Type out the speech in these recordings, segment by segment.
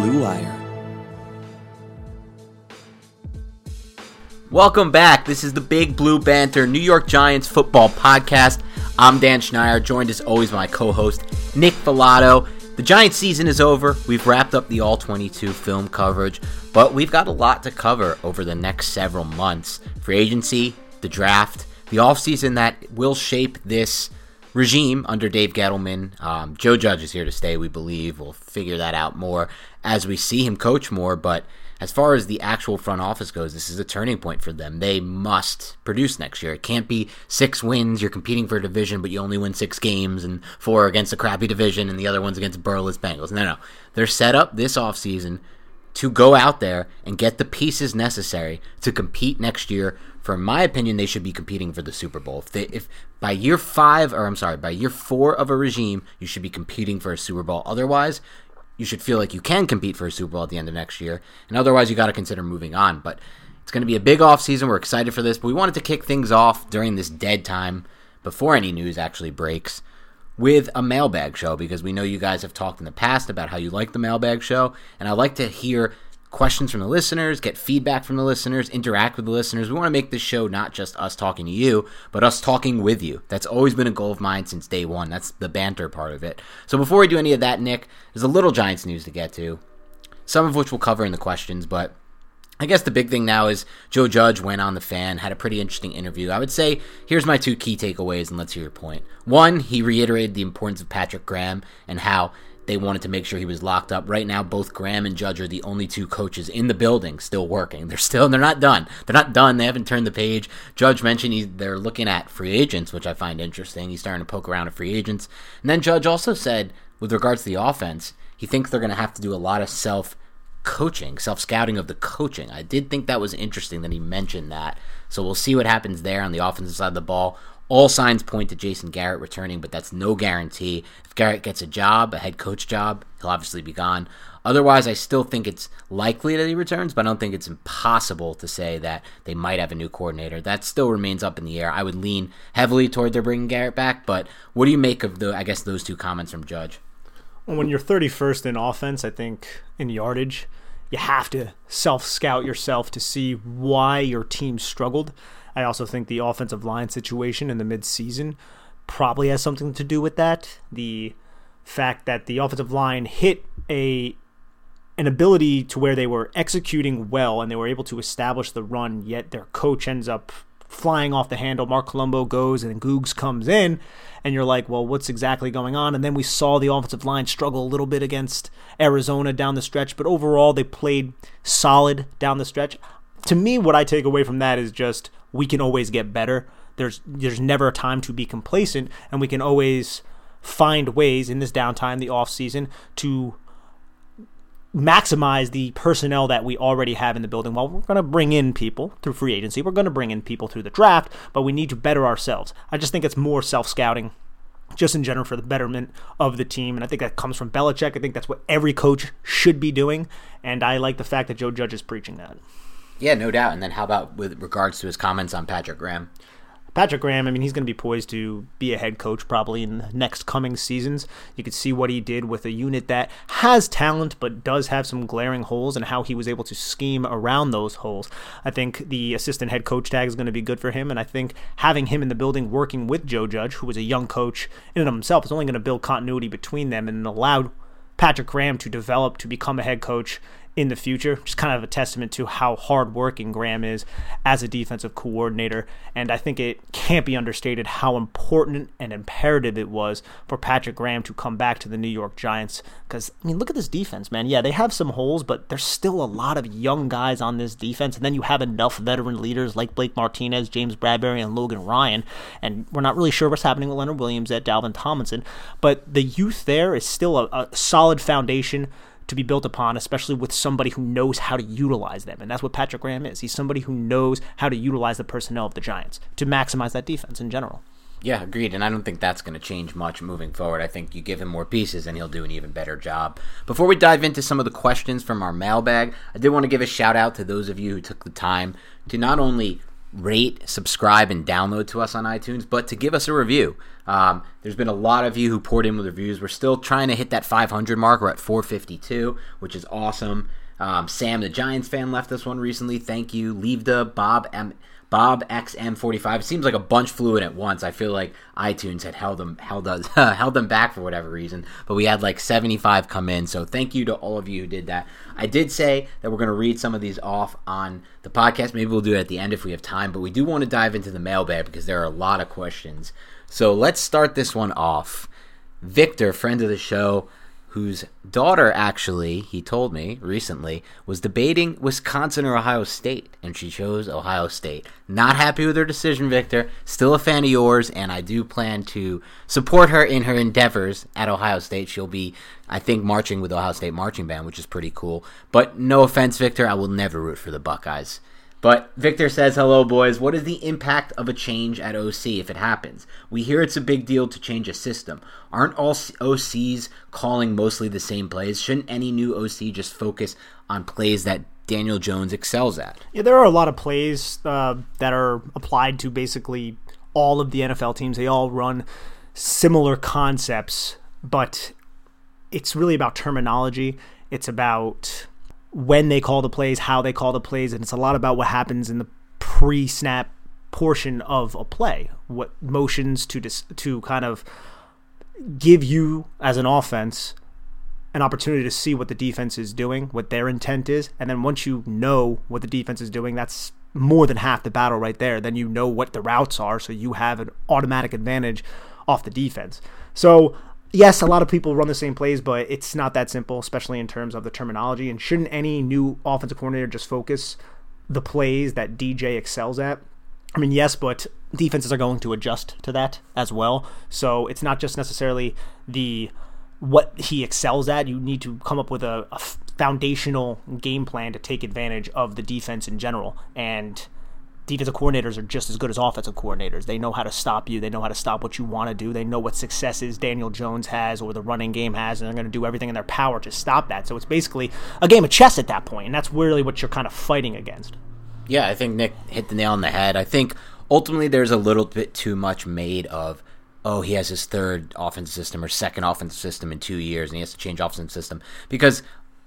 Blue Wire. Welcome back. This is the Big Blue Banter New York Giants football podcast. I'm Dan Schneider, joined as always by my co-host Nick Falato. The Giants season is over. We've wrapped up the All 22 film coverage, but we've got a lot to cover over the next several months. Free agency, the draft, the offseason that will shape this regime under Dave Gettleman. Um, Joe Judge is here to stay, we believe. We'll figure that out more as we see him coach more, but as far as the actual front office goes, this is a turning point for them. They must produce next year. It can't be six wins, you're competing for a division, but you only win six games and four against a crappy division and the other one's against Burrowless Bengals. No, no. They're set up this offseason to go out there and get the pieces necessary to compete next year. For my opinion, they should be competing for the Super Bowl. If, they, if by year five, or I'm sorry, by year four of a regime, you should be competing for a Super Bowl. Otherwise, you should feel like you can compete for a Super Bowl at the end of next year. And otherwise, you got to consider moving on. But it's going to be a big off season. We're excited for this, but we wanted to kick things off during this dead time before any news actually breaks with a mailbag show because we know you guys have talked in the past about how you like the mailbag show, and I like to hear questions from the listeners, get feedback from the listeners, interact with the listeners. We want to make this show not just us talking to you, but us talking with you. That's always been a goal of mine since day one. That's the banter part of it. So before we do any of that, Nick, there's a little Giants news to get to, some of which we'll cover in the questions, but I guess the big thing now is Joe Judge went on the fan, had a pretty interesting interview. I would say here's my two key takeaways, and let's hear your point. One, he reiterated the importance of Patrick Graham and how they wanted to make sure he was locked up. Right now, both Graham and Judge are the only two coaches in the building still working. They're still they're not done. They're not done. They haven't turned the page. Judge mentioned he, they're looking at free agents, which I find interesting. He's starting to poke around at free agents. And then Judge also said, with regards to the offense, he thinks they're going to have to do a lot of self coaching, self scouting of the coaching. I did think that was interesting that he mentioned that. So we'll see what happens there on the offensive side of the ball. All signs point to Jason Garrett returning, but that's no guarantee. If Garrett gets a job, a head coach job, he'll obviously be gone. Otherwise, I still think it's likely that he returns, but I don't think it's impossible to say that they might have a new coordinator. That still remains up in the air. I would lean heavily toward their bringing Garrett back, but what do you make of the? I guess those two comments from Judge. When you're 31st in offense, I think in yardage, you have to self scout yourself to see why your team struggled. I also think the offensive line situation in the midseason probably has something to do with that. The fact that the offensive line hit a an ability to where they were executing well and they were able to establish the run, yet their coach ends up flying off the handle. Mark Colombo goes and Googs comes in, and you're like, well, what's exactly going on? And then we saw the offensive line struggle a little bit against Arizona down the stretch, but overall they played solid down the stretch. To me, what I take away from that is just we can always get better. There's there's never a time to be complacent, and we can always find ways in this downtime, the off season, to maximize the personnel that we already have in the building. Well, we're going to bring in people through free agency. We're going to bring in people through the draft, but we need to better ourselves. I just think it's more self scouting just in general for the betterment of the team. And I think that comes from Belichick. I think that's what every coach should be doing. And I like the fact that Joe Judge is preaching that. Yeah, no doubt. And then how about with regards to his comments on Patrick Graham? Patrick Graham, I mean, he's going to be poised to be a head coach probably in the next coming seasons. You could see what he did with a unit that has talent but does have some glaring holes and how he was able to scheme around those holes. I think the assistant head coach tag is going to be good for him, and I think having him in the building working with Joe Judge, who was a young coach in and of himself, is only going to build continuity between them and allow Patrick Graham to develop to become a head coach in the future. Just kind of a testament to how hardworking Graham is as a defensive coordinator. And I think it can't be understated how important and imperative it was for Patrick Graham to come back to the New York Giants. Because, I mean, look at this defense, man. Yeah, they have some holes, but there's still a lot of young guys on this defense. And then you have enough veteran leaders like Blake Martinez, James Bradberry, and Logan Ryan. And we're not really sure what's happening with Leonard Williams at Dalvin Tomlinson. But the youth there is still a, a solid foundation to be built upon, especially with somebody who knows how to utilize them. And that's what Patrick Graham is. He's somebody who knows how to utilize the personnel of the Giants to maximize that defense in general. Yeah, agreed. And I don't think that's going to change much moving forward. I think you give him more pieces and he'll do an even better job. Before we dive into some of the questions from our mailbag, I did want to give a shout out to those of you who took the time to not only rate, subscribe, and download to us on iTunes, but to give us a review. Um, there's been a lot of you who poured in with reviews. We're still trying to hit that 500 mark. We're at 452, which is awesome. Um, Sam, the Giants fan, left us one recently. Thank you. Leave the Bob M. Bob XM45. It seems like a bunch flew in at once. I feel like iTunes had held them held us held them back for whatever reason, but we had like 75 come in. So thank you to all of you who did that. I did say that we're going to read some of these off on the podcast. Maybe we'll do it at the end if we have time, but we do want to dive into the mailbag because there are a lot of questions. So let's start this one off. Victor, friend of the show, whose daughter actually, he told me recently, was debating Wisconsin or Ohio State, and she chose Ohio State. Not happy with her decision, Victor. Still a fan of yours, and I do plan to support her in her endeavors at Ohio State. She'll be, I think, marching with Ohio State marching band, which is pretty cool. But no offense, Victor, I will never root for the Buckeyes. But Victor says, Hello, boys. What is the impact of a change at OC if it happens? We hear it's a big deal to change a system. Aren't all OCs calling mostly the same plays? Shouldn't any new OC just focus on plays that Daniel Jones excels at? Yeah, there are a lot of plays uh, that are applied to basically all of the NFL teams. They all run similar concepts, but it's really about terminology. It's about when they call the plays, how they call the plays, and it's a lot about what happens in the pre-snap portion of a play, what motions to dis- to kind of give you as an offense an opportunity to see what the defense is doing, what their intent is, and then once you know what the defense is doing, that's more than half the battle right there. Then you know what the routes are, so you have an automatic advantage off the defense. So yes, a lot of people run the same plays, but it's not that simple, especially in terms of the terminology. And shouldn't any new offensive coordinator just focus the plays that DJ excels at? I mean, yes, but defenses are going to adjust to that as well. So it's not just necessarily the what he excels at. You need to come up with a, a foundational game plan to take advantage of the defense in general. And defensive coordinators are just as good as offensive coordinators. They know how to stop you. They know how to stop what you want to do. They know what successes Daniel Jones has or the running game has, and they're going to do everything in their power to stop that. So it's basically a game of chess at that point, and that's really what you're kind of fighting against. Yeah, I think Nick hit the nail on the head. I think ultimately there's a little bit too much made of oh, he has his third offensive system or second offensive system in two years, and he has to change offensive system because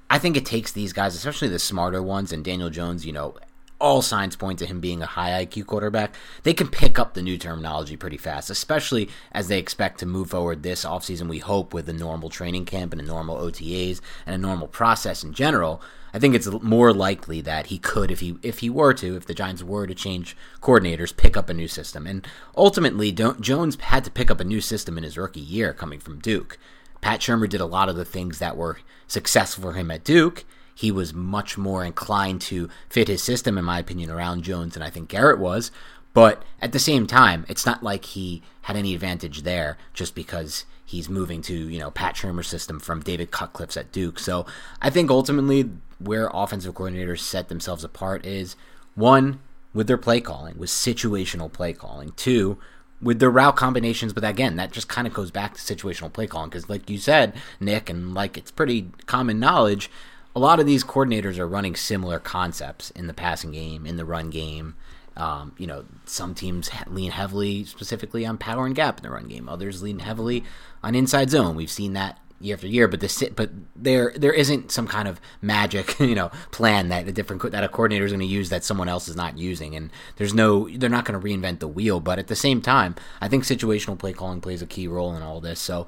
I think it takes these guys, especially the smarter ones, and Daniel Jones, you know, all signs point to him being a high IQ quarterback. They can pick up the new terminology pretty fast, especially as they expect to move forward this offseason, we hope, with a normal training camp and a normal OTAs and a normal process in general. I think it's more likely that he could, if he if he were to, if the Giants were to change coordinators, pick up a new system. And ultimately, Jones had to pick up a new system in his rookie year, coming from Duke. Pat Shurmur did a lot of the things that were successful for him at Duke he was much more inclined to fit his system, in my opinion, around Jones than I think Garrett was. But at the same time, it's not like he had any advantage there just because he's moving to, you know, Pat Shurmur's system from David Cutcliffe's at Duke. So I think ultimately where offensive coordinators set themselves apart is one, with their play calling, with situational play calling. Two, with their route combinations, but again, that just kind of goes back to situational play calling because, like you said, Nick, and like it's pretty common knowledge, a lot of these coordinators are running similar concepts in the passing game, in the run game. Um, you know, some teams lean heavily specifically on power and gap in the run game. Others lean heavily on inside zone. We've seen that year after year, but the but there there isn't some kind of magic you know plan that a different that a coordinator is going to use that someone else is not using, and there's no they're not going to reinvent the wheel. But at the same time, I think situational play calling plays a key role in all this. So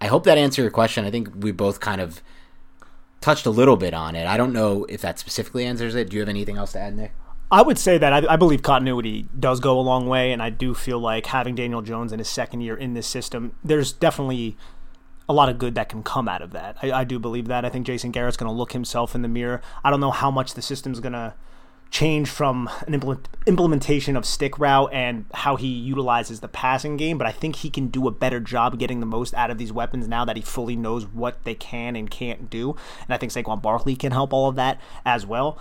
I hope that answered your question. I think we both kind of touched a little bit on it. I don't know if that specifically answers it. Do you have anything else to add, Nick? I would say that I, I, believe continuity does go a long way, and I do feel like having Daniel Jones in his second year in this system, there's definitely a lot of good that can come out of that. I, I do believe that. I think Jason Garrett's going to look himself in the mirror. I don't know how much the system's going to change from an implement, implementation of stick route and how he utilizes the passing game, but I think he can do a better job getting the most out of these weapons now that he fully knows what they can and can't do. And I think Saquon Barkley can help all of that as well.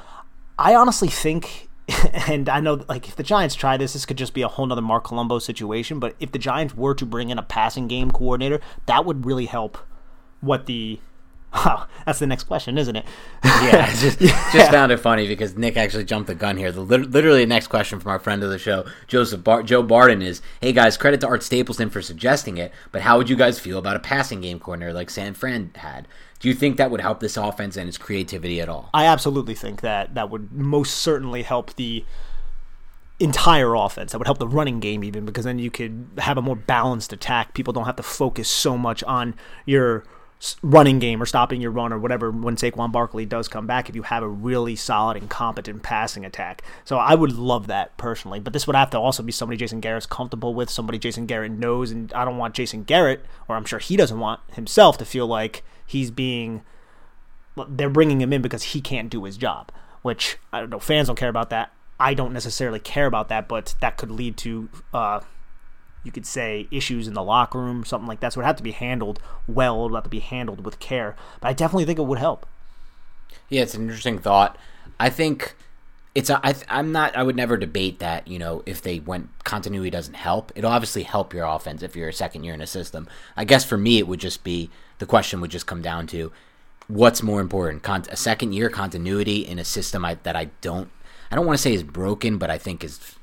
I honestly think and I know, like, if the Giants try this, this could just be a whole nother Mark Colombo situation. But if the Giants were to bring in a passing game coordinator, that would really help what the Wow, that's the next question, isn't it? yeah, just, yeah. just found it funny because Nick actually jumped the gun here. The literally the next question from our friend of the show, Joseph Bar- Joe Barden, is: Hey guys, credit to Art Stapleton for suggesting it, but how would you guys feel about a passing game coordinator like San Fran had? Do you think that would help this offense and its creativity at all? I absolutely think that that would most certainly help the entire offense. That would help the running game even because then you could have a more balanced attack. People don't have to focus so much on your running game or stopping your run or whatever when Saquon Barkley does come back if you have a really solid and competent passing attack. So I would love that personally. But this would have to also be somebody Jason Garrett's comfortable with, somebody Jason Garrett knows, and I don't want Jason Garrett, or I'm sure he doesn't want himself to feel like he's being they're bringing him in because he can't do his job, which I don't know fans don't care about that. I don't necessarily care about that, but that could lead to uh, you could say issues in the locker room, something like that. So it would have to be handled well. It would have to be handled with care. But I definitely think it would help. Yeah, it's an interesting thought. I think it's I'm not. I would never debate that. You know, if they went continuity doesn't help, it'll obviously help your offense if you're a second year in a system. I guess for me, it would just be the question would just come down to what's more important: Con- a second year continuity in a system I, that I don't. I don't want to say is broken, but I think is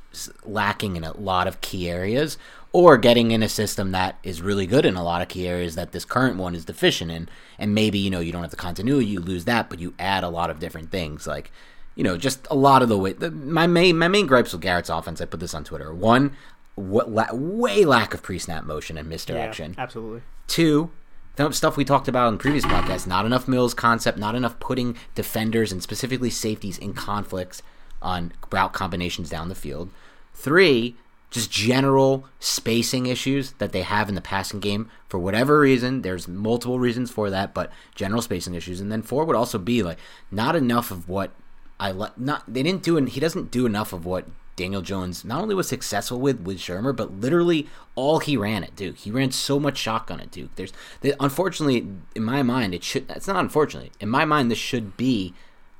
lacking in a lot of key areas, or getting in a system that is really good in a lot of key areas that this current one is deficient in. And maybe you know you don't have the continuity you lose that but you add a lot of different things. Like you know just a lot of the way the, my main my main gripes with Garrett's offense I put this on Twitter. One what la- way lack of pre-snap motion and misdirection yeah, absolutely. Two stuff we talked about in previous podcasts not enough mills concept not enough putting defenders and specifically safeties in conflicts on route combinations down the field. Three just general spacing issues that they have in the passing game for whatever reason. There's multiple reasons for that, but general spacing issues. And then four would also be like not enough of what I like. Not they didn't do. And he doesn't do enough of what Daniel Jones not only was successful with with Shurmur, but literally all he ran at Duke. He ran so much shotgun at Duke. There's unfortunately in my mind it should. It's not unfortunately in my mind this should be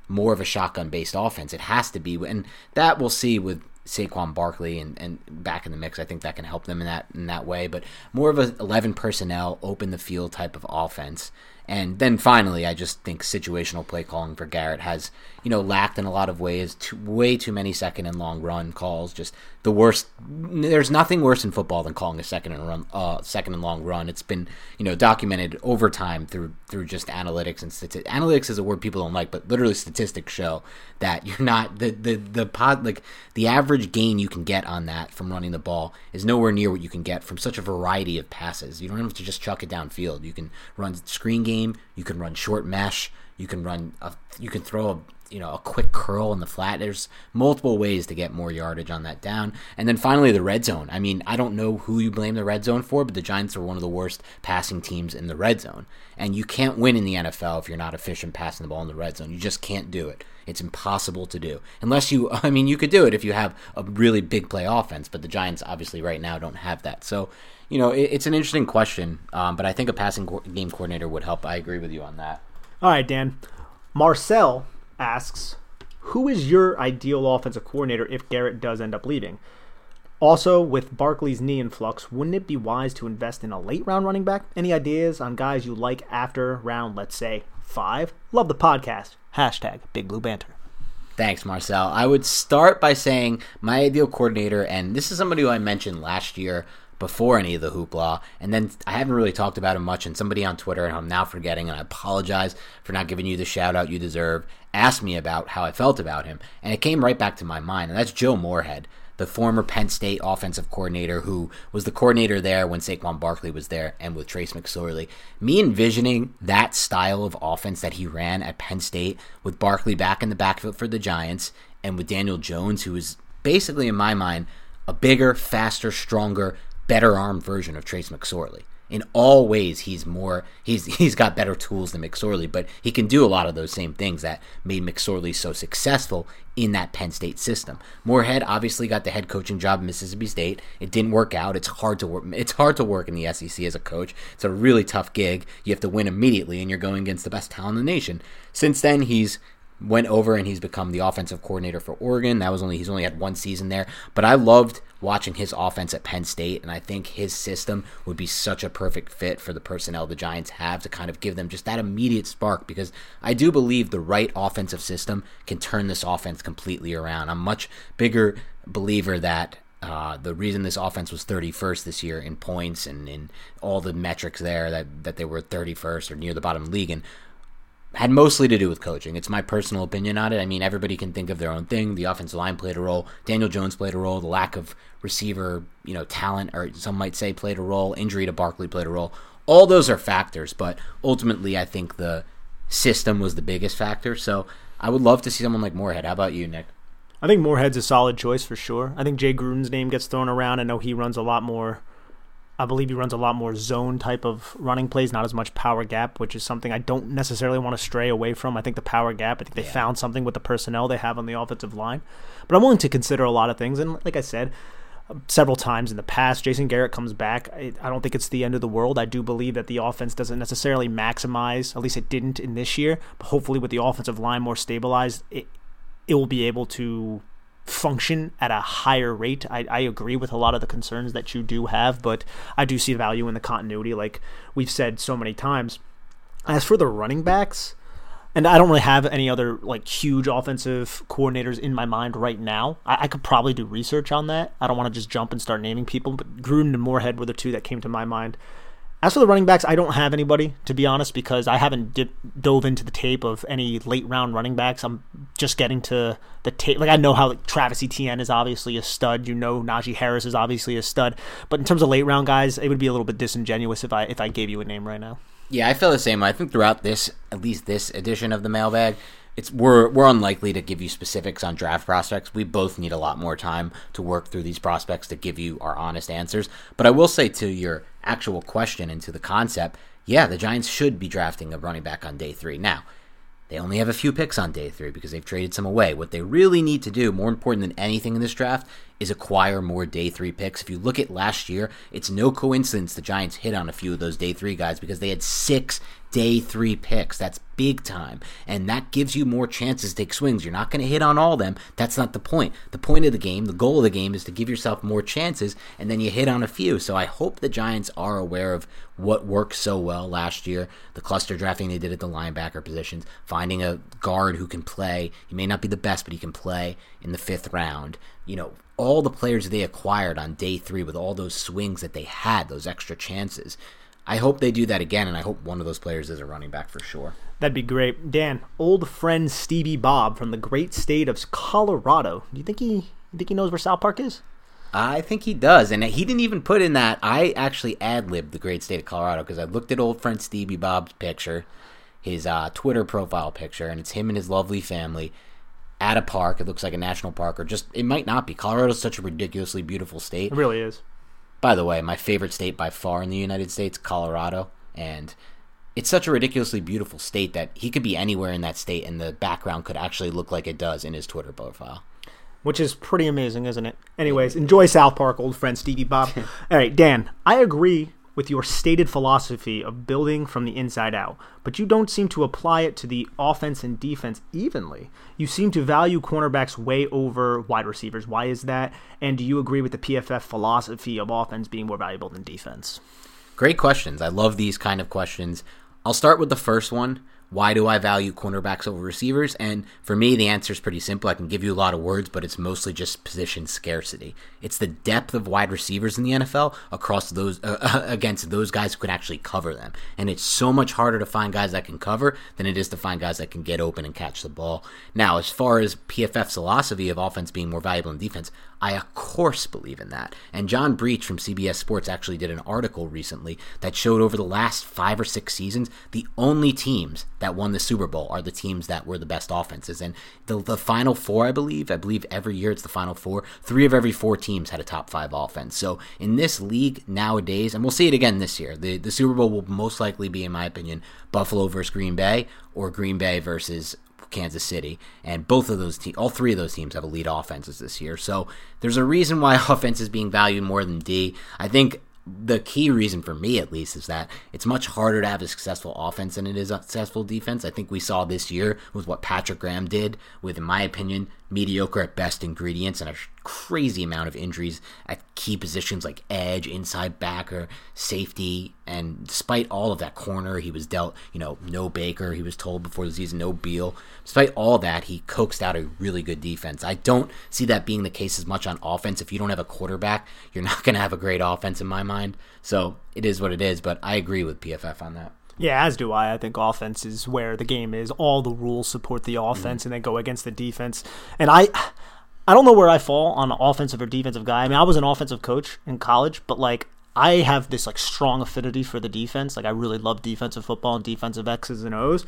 more of a shotgun based offense. It has to be, and that we'll see with Saquon Barkley and, and back in the mix. I think that can help them in that in that way. But more of a eleven personnel, open the field type of offense. And then finally, I just think situational play calling for Garrett has, you know, lacked in a lot of ways. Too, way too many second and long run calls. Just the worst. There's nothing worse in football than calling a second and run, uh, second and long run. It's been, you know, documented over time through through just analytics and statistics. Analytics is a word people don't like, but literally statistics show that you're not the the the pod like the average gain you can get on that from running the ball is nowhere near what you can get from such a variety of passes. You don't have to just chuck it downfield. You can run screen game. You can run short mesh. You can run. A, you can throw a you know a quick curl in the flat. There's multiple ways to get more yardage on that down. And then finally the red zone. I mean, I don't know who you blame the red zone for, but the Giants are one of the worst passing teams in the red zone. And you can't win in the NFL if you're not efficient passing the ball in the red zone. You just can't do it. It's impossible to do. Unless you I mean, you could do it if you have a really big play offense, but the Giants obviously right now don't have that. So you know, it, it's an interesting question, um, but I think a passing co- game coordinator would help. I agree with you on that. All right, Dan. Marcel asks, "Who is your ideal offensive coordinator if Garrett does end up leaving?" Also, with Barkley's knee in flux, wouldn't it be wise to invest in a late round running back? Any ideas on guys you like after round, let's say, five? Love the podcast. Hashtag Big Blue Banter. Thanks, Marcel. I would start by saying my ideal coordinator, and this is somebody who I mentioned last year before any of the hoopla, and then I haven't really talked about him much. And somebody on Twitter, and I'm now forgetting, and I apologize for not giving you the shout out you deserve, asked me about how I felt about him, and it came right back to my mind, and that's Joe Moorhead the former Penn State offensive coordinator who was the coordinator there when Saquon Barkley was there and with Trace McSorley. Me envisioning that style of offense that he ran at Penn State with Barkley back in the backfield for the Giants and with Daniel Jones, who is basically, in my mind, a bigger, faster, stronger, better armed version of Trace McSorley in all ways he's more he's he's got better tools than McSorley, but he can do a lot of those same things that made McSorley so successful in that Penn State system. Moorhead obviously got the head coaching job at Mississippi State. It didn't work out. It's hard to work it's hard to work in the SEC as a coach. It's a really tough gig. You have to win immediately and you're going against the best talent in the nation. Since then he's went over and he's become the offensive coordinator for Oregon. That was only he's only had one season there, but I loved watching his offense at Penn State and I think his system would be such a perfect fit for the personnel the Giants have to kind of give them just that immediate spark because I do believe the right offensive system can turn this offense completely around. I'm much bigger believer that uh, the reason this offense was 31st this year in points and in all the metrics there that, that they were 31st or near the bottom of the league and had mostly to do with coaching. It's my personal opinion on it. I mean, everybody can think of their own thing. The offensive line played a role. Daniel Jones played a role. The lack of receiver, you know, talent, or some might say, played a role. Injury to Barkley played a role. All those are factors, but ultimately, I think the system was the biggest factor. So I would love to see someone like Moorhead. How about you, Nick? I think Moorhead's a solid choice for sure. I think Jay Gruden's name gets thrown around. I know he runs a lot more I believe he runs a lot more zone type of running plays, not as much power gap, which is something I don't necessarily want to stray away from. I think the power gap, I think they yeah. found something with the personnel they have on the offensive line. But I'm willing to consider a lot of things. And like I said, several times in the past, Jason Garrett comes back. I, I don't think it's the end of the world. I do believe that the offense doesn't necessarily maximize, at least it didn't in this year. But hopefully, with the offensive line more stabilized, it, it will be able to function at a higher rate. I, I agree with a lot of the concerns that you do have, but I do see value in the continuity, like we've said so many times. As for the running backs, and I don't really have any other like huge offensive coordinators in my mind right now. I, I could probably do research on that. I don't want to just jump and start naming people, but Gruden and Moorhead were the two that came to my mind. As for the running backs, I don't have anybody to be honest because I haven't dip, dove into the tape of any late round running backs. I'm just getting to the tape. Like I know how like, Travis Etienne is obviously a stud. You know Najee Harris is obviously a stud. But in terms of late round guys, it would be a little bit disingenuous if I if I gave you a name right now. Yeah, I feel the same. I think throughout this, at least this edition of the mailbag, it's we're we're unlikely to give you specifics on draft prospects. We both need a lot more time to work through these prospects to give you our honest answers. But I will say to your actual question and to the concept, yeah, the Giants should be drafting a running back on day three. Now, they only have a few picks on day three because they've traded some away. What they really need to do, more important than anything in this draft, is acquire more day three picks. If you look at last year, it's no coincidence the Giants hit on a few of those day three guys because they had six day three picks. That's big time. And that gives you more chances to take swings. You're not going to hit on all of them. That's not the point. The point of the game, the goal of the game is to give yourself more chances and then you hit on a few. So I hope the Giants are aware of what worked so well last year. The cluster drafting they did at the linebacker positions, finding a guard who can play. He may not be the best, but he can play in the fifth round. You know, all the players they acquired on day three with all those swings that they had, those extra chances. I hope they do that again, and I hope one of those players is a running back for sure. That'd be great. Dan, old friend Stevie Bob from the great state of Colorado. Do you think he you think he knows where South Park is? I think he does, and he didn't even put in that. I actually ad libbed the great state of Colorado because I looked at old friend Stevie Bob's picture. his uh, Twitter profile picture, and it's him and his lovely family at a park. It looks like a national park, or just it might not be. Colorado's such a ridiculously beautiful state. It really is. By the way, my favorite state by far in the United States, Colorado, and it's such a ridiculously beautiful state that he could be anywhere in that state, and the background could actually look like it does in his Twitter profile. Which is pretty amazing, isn't it? Anyways, enjoy South Park, old friend Stevie Bob. All right, Dan, I agree with your stated philosophy of building from the inside out, but you don't seem to apply it to the offense and defense evenly. You seem to value cornerbacks way over wide receivers. Why is that? And do you agree with the PFF philosophy of offense being more valuable than defense? Great questions. I love these kind of questions. I'll start with the first one. Why do I value cornerbacks over receivers? And for me, the answer is pretty simple. I can give you a lot of words, but it's mostly just position scarcity. It's the depth of wide receivers in the NFL across those uh, against those guys who can actually cover them. And it's so much harder to find guys that can cover than it is to find guys that can get open and catch the ball. Now, as far as PFF's philosophy of offense being more valuable than defense, I, of course, believe in that. And John Breech from CBS Sports actually did an article recently that showed over the last five or six seasons, the only teams that won the Super Bowl are the teams that were the best offenses. And the, the final four, I believe, I believe every year it's the final four, three of every four teams had a top five offense. So in this league nowadays, and we'll see it again this year, the, the Super Bowl will most likely be, in my opinion, Buffalo versus Green Bay or Green Bay versus Kansas City, and both of those teams, all three of those teams have elite offenses this year. So there's a reason why offense is being valued more than D. I think the key reason for me at least is that it's much harder to have a successful offense than it is a successful defense. I think we saw this year with what Patrick Graham did with, in my opinion, mediocre at best ingredients and a crazy amount of injuries at key positions like edge, inside backer, safety. And despite all of that corner, he was dealt, you know, no Baker. He was told before the season, no Beal. Despite all that, he coaxed out a really good defense. I don't see that being the case as much on offense. If you don't have a quarterback, you're not going to have a great offense in my mind. So it is what it is. But I agree with PFF on that. Yeah, as do I. I think offense is where the game is. All the rules support the offense, mm-hmm. and they go against the defense. And I, I don't know where I fall on offensive or defensive guy. I mean, I was an offensive coach in college, but like I have this like strong affinity for the defense. Like I really love defensive football and defensive X's and O's.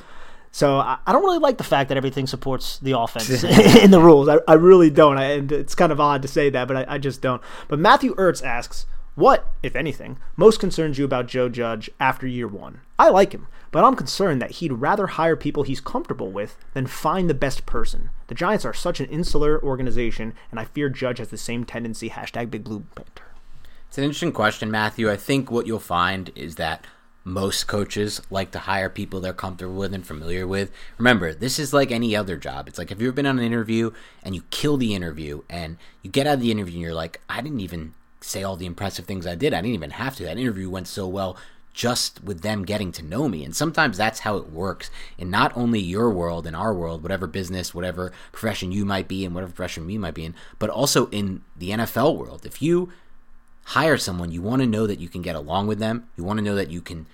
So I, I don't really like the fact that everything supports the offense in the rules. I, I really don't. I, and it's kind of odd to say that, but I, I just don't. But Matthew Ertz asks, what, if anything, most concerns you about Joe Judge after year one? I like him, but I'm concerned that he'd rather hire people he's comfortable with than find the best person. The Giants are such an insular organization, and I fear Judge has the same tendency. Hashtag Big Blue Banter. It's an interesting question, Matthew. I think what you'll find is that most coaches like to hire people they're comfortable with and familiar with. Remember, this is like any other job. It's like if you've been on an interview and you kill the interview and you get out of the interview and you're like, I didn't even say all the impressive things I did. I didn't even have to. That interview went so well just with them getting to know me. And sometimes that's how it works in not only your world, in our world, whatever business, whatever profession you might be in, whatever profession we might be in, but also in the NFL world. If you hire someone, you want to know that you can get along with them. You want to know that you can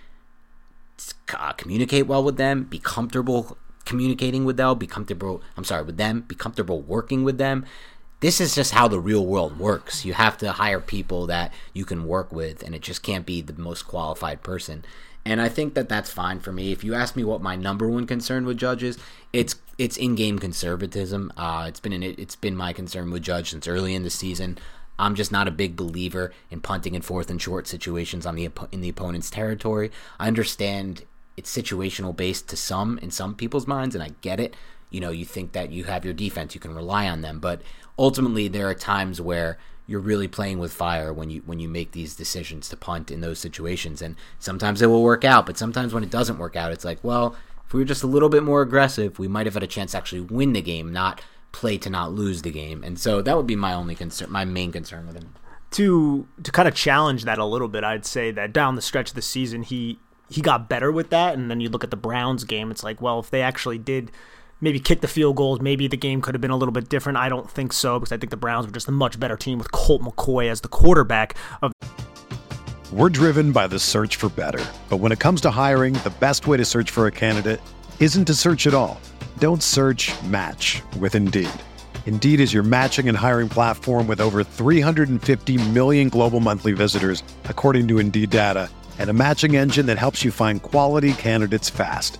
uh, communicate well with them, be comfortable communicating with them, be comfortable, I'm sorry, with them, be comfortable working with them this is just how the real world works. You have to hire people that you can work with, and it just can't be the most qualified person. And I think that that's fine for me. If you ask me what my number one concern with Judge is, it's it's in-game conservatism. Uh, it's been an, it's been my concern with Judge since early in the season. I'm just not a big believer in punting and fourth and short situations on the in the opponent's territory. I understand it's situational based to some in some people's minds, and I get it. You know, you think that you have your defense, you can rely on them, but ultimately there are times where you're really playing with fire when you when you make these decisions to punt in those situations. And sometimes it will work out but sometimes when it doesn't work out it's like well if we were just a little bit more aggressive we might have had a chance to actually win the game not play to not lose the game. And so that would be my only concern my main concern with him to to kind of challenge that a little bit i'd say that down the stretch of the season he he got better with that. And then you look at the browns game it's like well if they actually did maybe kick the field goals. Maybe the game could have been a little bit different. I don't think so because I think the Browns were just a much better team with Colt McCoy as the quarterback of. We're driven by the search for better. But when it comes to hiring, the best way to search for a candidate isn't to search at all. Don't search match with Indeed. Indeed is your matching and hiring platform with over 350 million global monthly visitors, according to Indeed data, and a matching engine that helps you find quality candidates fast.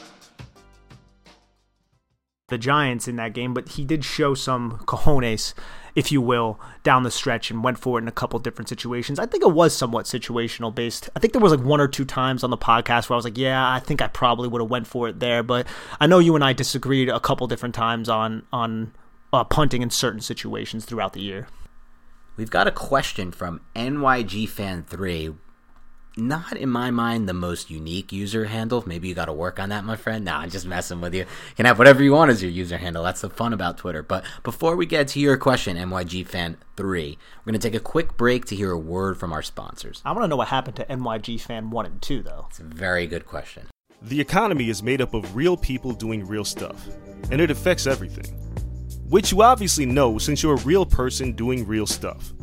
The Giants in that game, but he did show some cojones if you will, down the stretch and went for it in a couple different situations. I think it was somewhat situational based. I think there was like one or two times on the podcast where I was like, yeah, I think I probably would have went for it there, but I know you and I disagreed a couple different times on on uh, punting in certain situations throughout the year. We've got a question from NYG Fan 3 not in my mind the most unique user handle. Maybe you got to work on that, my friend. Nah, I'm just messing with you. You can have whatever you want as your user handle. That's the fun about Twitter. But before we get to your question, NYG Fan 3, we're going to take a quick break to hear a word from our sponsors. I want to know what happened to NYG Fan 1 and 2, though. It's a very good question. The economy is made up of real people doing real stuff, and it affects everything. Which you obviously know since you're a real person doing real stuff.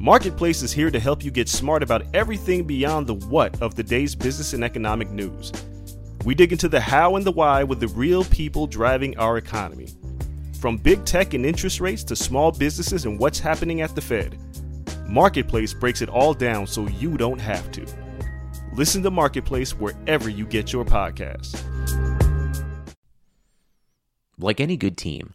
Marketplace is here to help you get smart about everything beyond the what of the day's business and economic news. We dig into the how and the why with the real people driving our economy. From big tech and interest rates to small businesses and what's happening at the Fed. Marketplace breaks it all down so you don't have to. Listen to Marketplace wherever you get your podcasts. Like any good team,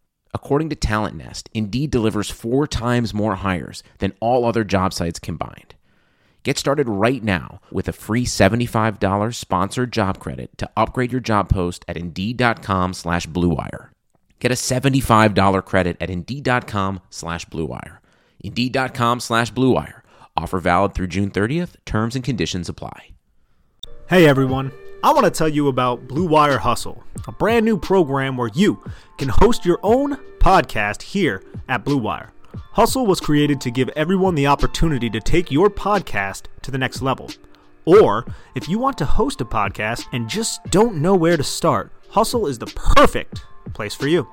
According to Talent Nest, Indeed delivers four times more hires than all other job sites combined. Get started right now with a free $75 sponsored job credit to upgrade your job post at Indeed.com slash BlueWire. Get a $75 credit at Indeed.com slash BlueWire. Indeed.com slash BlueWire. Offer valid through June 30th. Terms and conditions apply. Hey everyone. I want to tell you about Blue Wire Hustle, a brand new program where you can host your own podcast here at Blue Wire. Hustle was created to give everyone the opportunity to take your podcast to the next level. Or if you want to host a podcast and just don't know where to start, Hustle is the perfect place for you.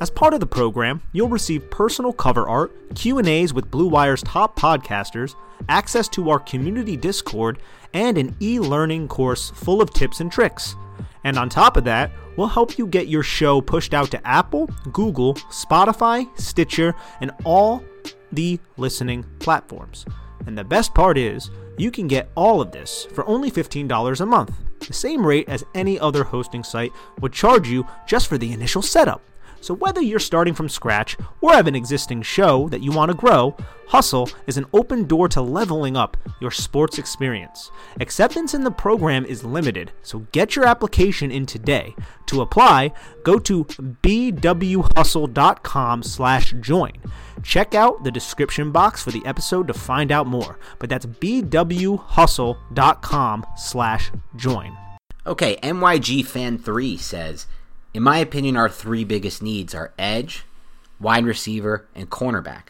As part of the program, you'll receive personal cover art, Q&As with Blue Wire's top podcasters, access to our community Discord, and an e-learning course full of tips and tricks. And on top of that, we'll help you get your show pushed out to Apple, Google, Spotify, Stitcher, and all the listening platforms. And the best part is, you can get all of this for only $15 a month, the same rate as any other hosting site would charge you just for the initial setup. So, whether you're starting from scratch or have an existing show that you want to grow, Hustle is an open door to leveling up your sports experience. Acceptance in the program is limited, so get your application in today. To apply, go to bwhustle.com/join. Check out the description box for the episode to find out more. But that's bwhustle.com/join. Okay, NYG Fan 3 says in my opinion, our three biggest needs are edge, wide receiver, and cornerback.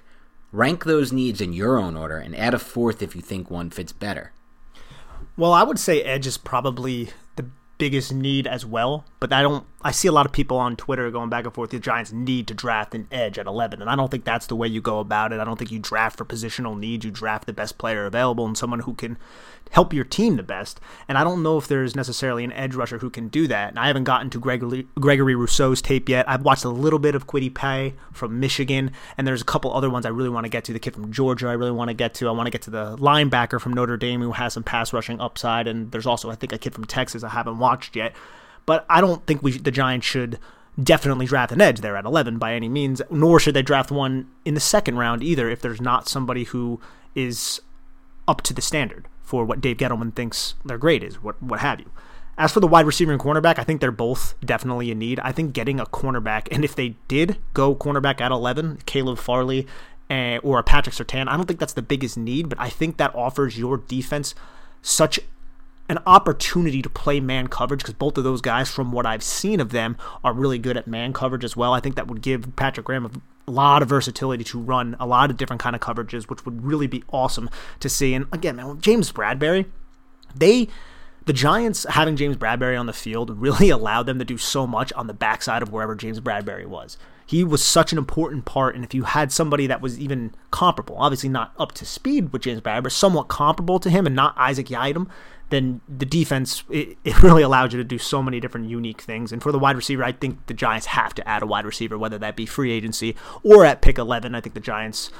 Rank those needs in your own order and add a fourth if you think one fits better. Well, I would say edge is probably the biggest need as well, but I don't I see a lot of people on Twitter going back and forth the Giants need to draft an edge at 11 and I don't think that's the way you go about it. I don't think you draft for positional needs, you draft the best player available and someone who can help your team the best. And I don't know if there's necessarily an edge rusher who can do that. And I haven't gotten to Gregory, Gregory Rousseau's tape yet. I've watched a little bit of Kwity Paye from Michigan, and there's a couple other ones I really want to get to. The kid from Georgia, I really want to get to. I want to get to the linebacker from Notre Dame who has some pass rushing upside, and there's also I think a kid from Texas I haven't watched yet. But I don't think we the Giants should definitely draft an edge there at 11 by any means, nor should they draft one in the second round either if there's not somebody who is up to the standard for what Dave Gettleman thinks their grade is, what what have you. As for the wide receiver and cornerback, I think they're both definitely in need. I think getting a cornerback, and if they did go cornerback at 11, Caleb Farley uh, or a Patrick Surtain, I don't think that's the biggest need, but I think that offers your defense such an opportunity to play man coverage because both of those guys, from what I've seen of them, are really good at man coverage as well. I think that would give Patrick Graham a lot of versatility to run a lot of different kind of coverages, which would really be awesome to see. And again, man, James Bradberry, they the Giants having James Bradberry on the field really allowed them to do so much on the backside of wherever James Bradberry was. He was such an important part, and if you had somebody that was even comparable, obviously not up to speed with James Bradberry, somewhat comparable to him, and not Isaac Yiadom, then the defense it, it really allows you to do so many different unique things. And for the wide receiver, I think the Giants have to add a wide receiver, whether that be free agency or at pick 11. I think the Giants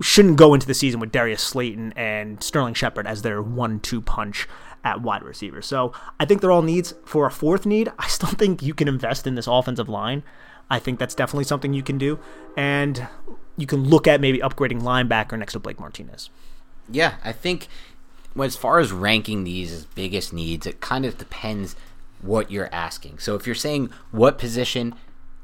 shouldn't go into the season with Darius Slayton and Sterling Shepard as their one-two punch at wide receiver. So I think they're all needs. For a fourth need, I still think you can invest in this offensive line. I think that's definitely something you can do. And you can look at maybe upgrading linebacker next to Blake Martinez. Yeah, I think as far as ranking these as biggest needs, it kind of depends what you're asking. So if you're saying what position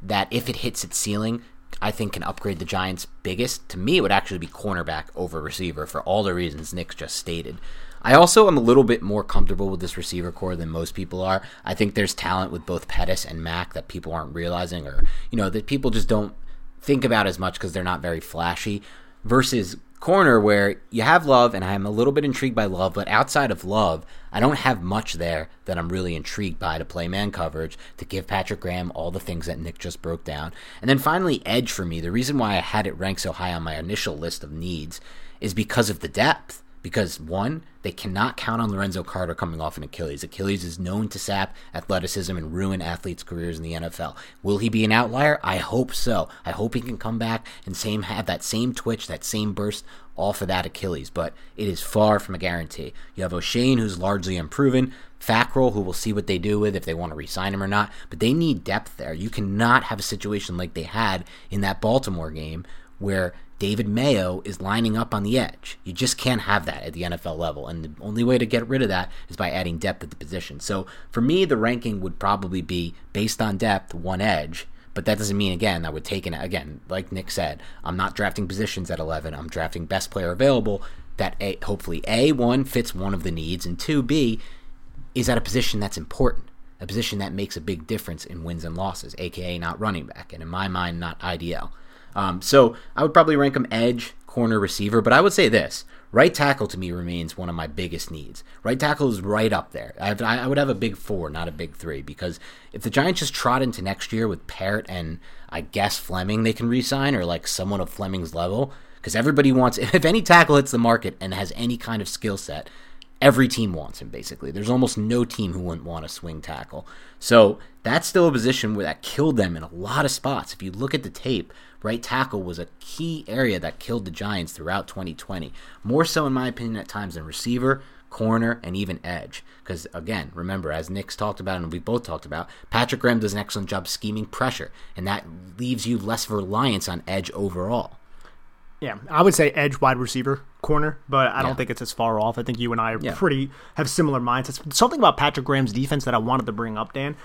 that if it hits its ceiling, I think can upgrade the Giants' biggest, to me it would actually be cornerback over receiver for all the reasons Nick just stated. I also am a little bit more comfortable with this receiver corps than most people are. I think there's talent with both Pettis and Mack that people aren't realizing, or you know that people just don't think about as much because they're not very flashy. Versus corner where you have Love, and I'm a little bit intrigued by Love, but outside of Love, I don't have much there that I'm really intrigued by to play man coverage, to give Patrick Graham all the things that Nick just broke down. And then finally, Edge for me. The reason why I had it ranked so high on my initial list of needs is because of the depth because one, they cannot count on Lorenzo Carter coming off an Achilles. Achilles is known to sap athleticism and ruin athletes' careers in the NFL. Will he be an outlier? I hope so. I hope he can come back and same have that same twitch, that same burst off of that Achilles, but it is far from a guarantee. You have Oshane, who's largely unproven. Fackrell, who we'll see what they do with if they want to re-sign him or not, but they need depth there. You cannot have a situation like they had in that Baltimore game where David Mayo is lining up on the edge. You just can't have that at the NFL level. And the only way to get rid of that is by adding depth at the position. So for me, the ranking would probably be based on depth, one edge. But that doesn't mean, again, I would take it, again, like Nick said, I'm not drafting positions at 11. I'm drafting best player available that a, hopefully A, one, fits one of the needs, and two, B, is at a position that's important a position that makes a big difference in wins and losses, aka not running back, and in my mind, not IDL. Um, so I would probably rank him edge, corner, receiver. But I would say this right tackle to me remains one of my biggest needs. Right tackle is right up there. I, have, I would have a big four, not a big three, because if the Giants just trot into next year with Parrott and I guess Fleming they can re-sign or like someone of Fleming's level, because everybody wants if any tackle hits the market and has any kind of skill set, every team wants him basically. There's almost no team who wouldn't want a swing tackle. So that's still a position where that killed them in a lot of spots. If you look at the tape, right tackle was a key area that killed the Giants throughout 2020. More so, in my opinion, at times than receiver, corner, and even edge. Because, again, remember, as Nick's talked about and we both talked about, Patrick Graham does an excellent job scheming pressure, and that leaves you less reliance on edge overall. Yeah, I would say edge wide receiver corner, but I don't think it's as far off. I think you and I are yeah. pretty have similar mindsets. Something about Patrick Graham's defense that I wanted to bring up, Dan,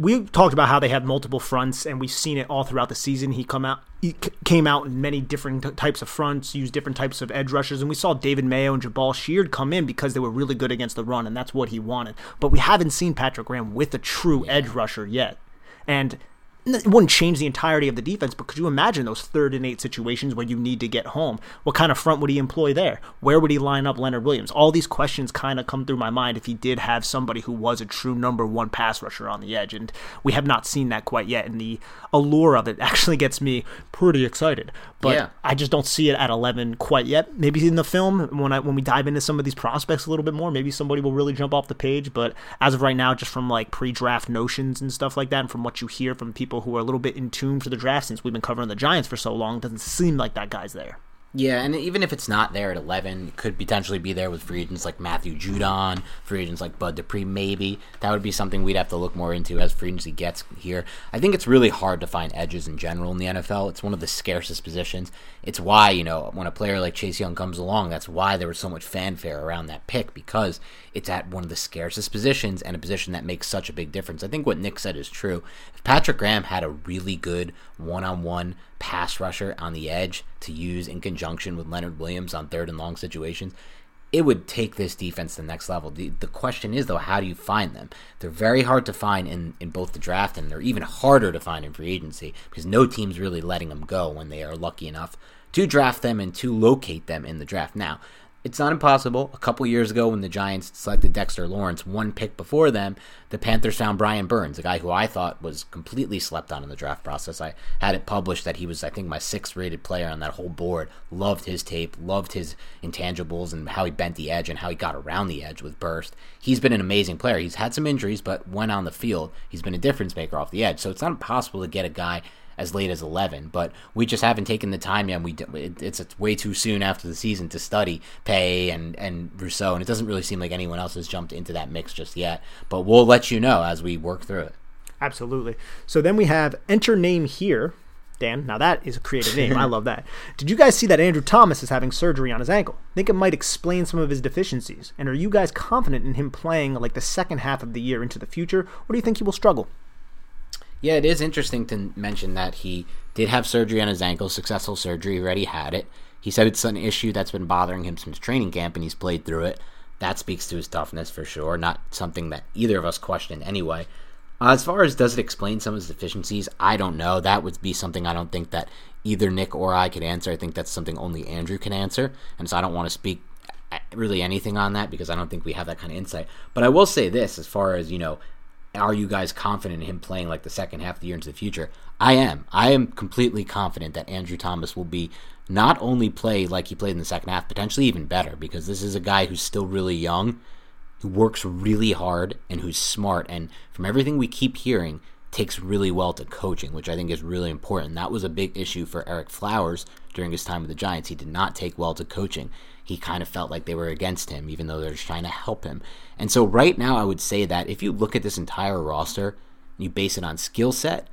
we talked about how they had multiple fronts, and we've seen it all throughout the season. He come out, he came out in many different t- types of fronts, used different types of edge rushers, and we saw David Mayo and Jabaal Sheard come in because they were really good against the run, and that's what he wanted. But we haven't seen Patrick Graham with a true edge rusher yet, and it wouldn't change the entirety of the defense, but could you imagine those third and eight situations where you need to get home? What kind of front would he employ there? Where would he line up Leonard Williams? All these questions kind of come through my mind if he did have somebody who was a true number one pass rusher on the edge, and we have not seen that quite yet. And the allure of it actually gets me pretty excited, but yeah. I just don't see it at 11 quite yet. Maybe in the film when I when we dive into some of these prospects a little bit more, maybe somebody will really jump off the page. But as of right now, just from like pre-draft notions and stuff like that, and from what you hear from people who are a little bit in tune for the draft since we've been covering the Giants for so long. Doesn't seem like that guy's there. Yeah, and even if it's not there at 11, it could potentially be there with free agents like Matthew Judon, free agents like Bud Dupree, maybe. That would be something we'd have to look more into as free agency gets here. I think it's really hard to find edges in general in the NFL. It's one of the scarcest positions. It's why, you know, when a player like Chase Young comes along, that's why there was so much fanfare around that pick because it's at one of the scarcest positions and a position that makes such a big difference. I think what Nick said is true. If Patrick Graham had a really good one on one pass rusher on the edge to use in conjunction with Leonard Williams on third and long situations, it would take this defense to the next level. The, the question is, though, how do you find them? They're very hard to find in, in both the draft and they're even harder to find in free agency because no team's really letting them go when they are lucky enough to draft them and to locate them in the draft. Now, it's not impossible. A couple years ago, when the Giants selected Dexter Lawrence, one pick before them, the Panthers found Brian Burns, a guy who I thought was completely slept on in the draft process. I had it published that he was, I think, my sixth rated player on that whole board. Loved his tape, loved his intangibles and how he bent the edge and how he got around the edge with burst. He's been an amazing player. He's had some injuries, but when on the field, he's been a difference maker off the edge. So it's not impossible to get a guy as late as 11. But we just haven't taken the time yet. We it's, it's way too soon after the season to study Paye and and Rousseau, and it doesn't really seem like anyone else has jumped into that mix just yet. But we'll let you know as we work through it. Absolutely. So then we have enter name here. Dan, now that is a creative name. I love that. Did you guys see that Andrew Thomas is having surgery on his ankle? Think it might explain some of his deficiencies. And are you guys confident in him playing like the second half of the year into the future, or do you think he will struggle? Yeah, it is interesting to mention that he did have surgery on his ankle, successful surgery, already had it. He said it's an issue that's been bothering him since training camp, and he's played through it. That speaks to his toughness for sure, not something that either of us questioned anyway. Uh, as far as does it explain some of his deficiencies, I don't know. That would be something I don't think that either Nick or I could answer. I think that's something only Andrew can answer, and so I don't want to speak uh, really anything on that because I don't think we have that kind of insight. But I will say this as far as, you know, are you guys confident in him playing like the second half of the year into the future? I am. I am completely confident that Andrew Thomas will be not only play like he played in the second half, potentially even better, because this is a guy who's still really young, who works really hard, and who's smart. And from everything we keep hearing, takes really well to coaching, which I think is really important. That was a big issue for Ereck Flowers during his time with the Giants. He did not take well to coaching. He kind of felt like they were against him, even though they're just trying to help him. And so, right now, I would say that if you look at this entire roster, you base it on skill set,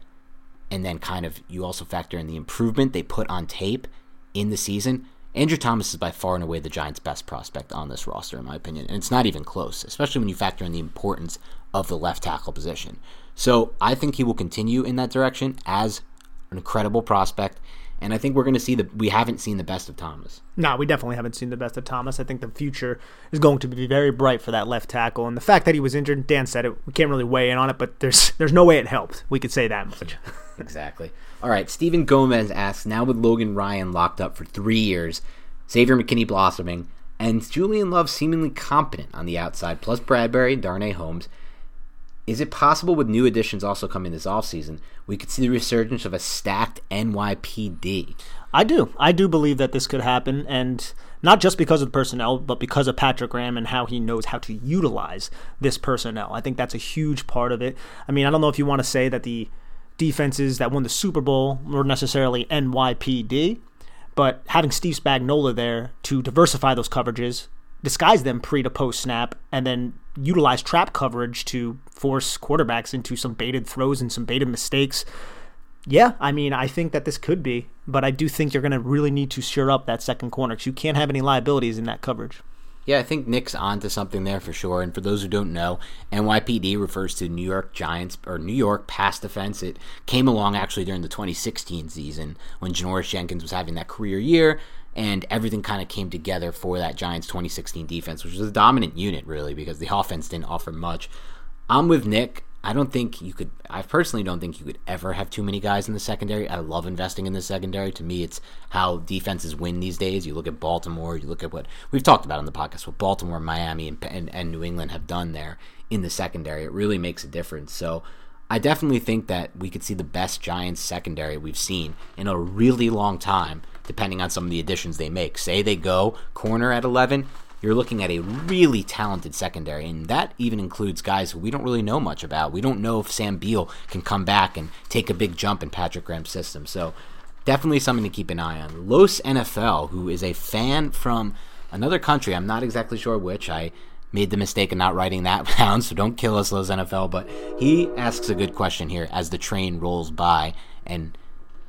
and then kind of you also factor in the improvement they put on tape in the season. Andrew Thomas is by far and away the Giants' best prospect on this roster, in my opinion. And it's not even close, especially when you factor in the importance of the left tackle position. So I think he will continue in that direction as an incredible prospect. And I think we're going to see the we haven't seen the best of Thomas. No, we definitely haven't seen the best of Thomas. I think the future is going to be very bright for that left tackle. And the fact that he was injured, Dan said it, we can't really weigh in on it, but there's there's no way it helped. We could say that much. exactly. All right. Stephen Gomez asks now with Logan Ryan locked up for three years, Xavier McKinney blossoming, and Julian Love seemingly competent on the outside, plus Bradberry and Darnay Holmes. Is it possible with new additions also coming this offseason, we could see the resurgence of a stacked NYPD? I do. I do believe that this could happen, and not just because of the personnel, but because of Patrick Graham and how he knows how to utilize this personnel. I think that's a huge part of it. I mean, I don't know if you want to say that the defenses that won the Super Bowl were necessarily NYPD, but having Steve Spagnuolo there to diversify those coverages, disguise them pre to post snap, and then utilize trap coverage to force quarterbacks into some baited throws and some baited mistakes. Yeah, I mean, I think that this could be, but I do think you're going to really need to shore up that second corner because you can't have any liabilities in that coverage. Yeah, I think Nick's onto something there for sure. And for those who don't know, NYPD refers to New York Giants or New York Pass Defense. It came along actually during the 2016 season when Janoris Jenkins was having that career year and everything kind of came together for that Giants 2016 defense, which was a dominant unit, really, because the offense didn't offer much. I'm with Nick. I don't think you could. I personally don't think you could ever have too many guys in the secondary. I love investing in the secondary. To me, it's how defenses win these days. You look at Baltimore. You look at what we've talked about on the podcast. What Baltimore, Miami, and, and, and New England have done there in the secondary. It really makes a difference. So I definitely think that we could see the best Giants secondary we've seen in a really long time depending on some of the additions they make. Say they go corner at 11, you're looking at a really talented secondary, and that even includes guys who we don't really know much about. We don't know if Sam Beal can come back and take a big jump in Patrick Graham's system. So definitely something to keep an eye on. Los NFL, who is a fan from another country, I'm not exactly sure which. I made the mistake of not writing that down, so don't kill us, Los NFL. But he asks a good question here as the train rolls by and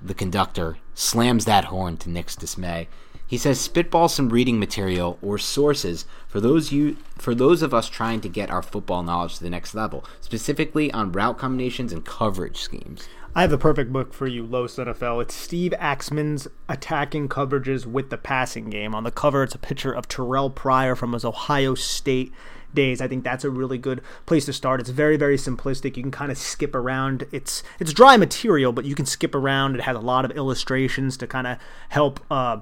the conductor slams that horn to Nick's dismay. He says spitball some reading material or sources for those you for those of us trying to get our football knowledge to the next level, specifically on route combinations and coverage schemes. I have the perfect book for you, Los NFL. It's Steve Axman's Attacking Coverages with the Passing Game. On the cover, it's a picture of Terrell Pryor from his Ohio State days. I think that's a really good place to start. It's very very simplistic. You can kind of skip around. It's it's dry material, but you can skip around. It has a lot of illustrations to kind of help uh,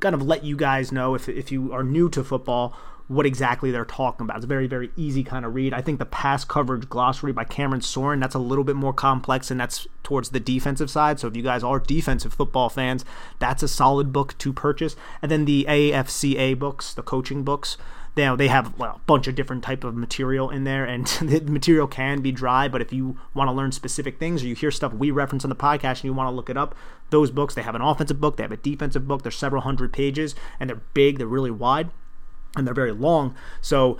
kind of let you guys know if if you are new to football what exactly they're talking about. It's a very, very easy kind of read. I think the pass coverage glossary by Cameron Soran, that's a little bit more complex and that's towards the defensive side. So if you guys are defensive football fans, that's a solid book to purchase. And then the AFCA books, the coaching books, they, they have a bunch of different type of material in there and the material can be dry but if you want to learn specific things or you hear stuff we reference on the podcast and you want to look it up those books they have an offensive book they have a defensive book they're several hundred pages and they're big they're really wide and they're very long so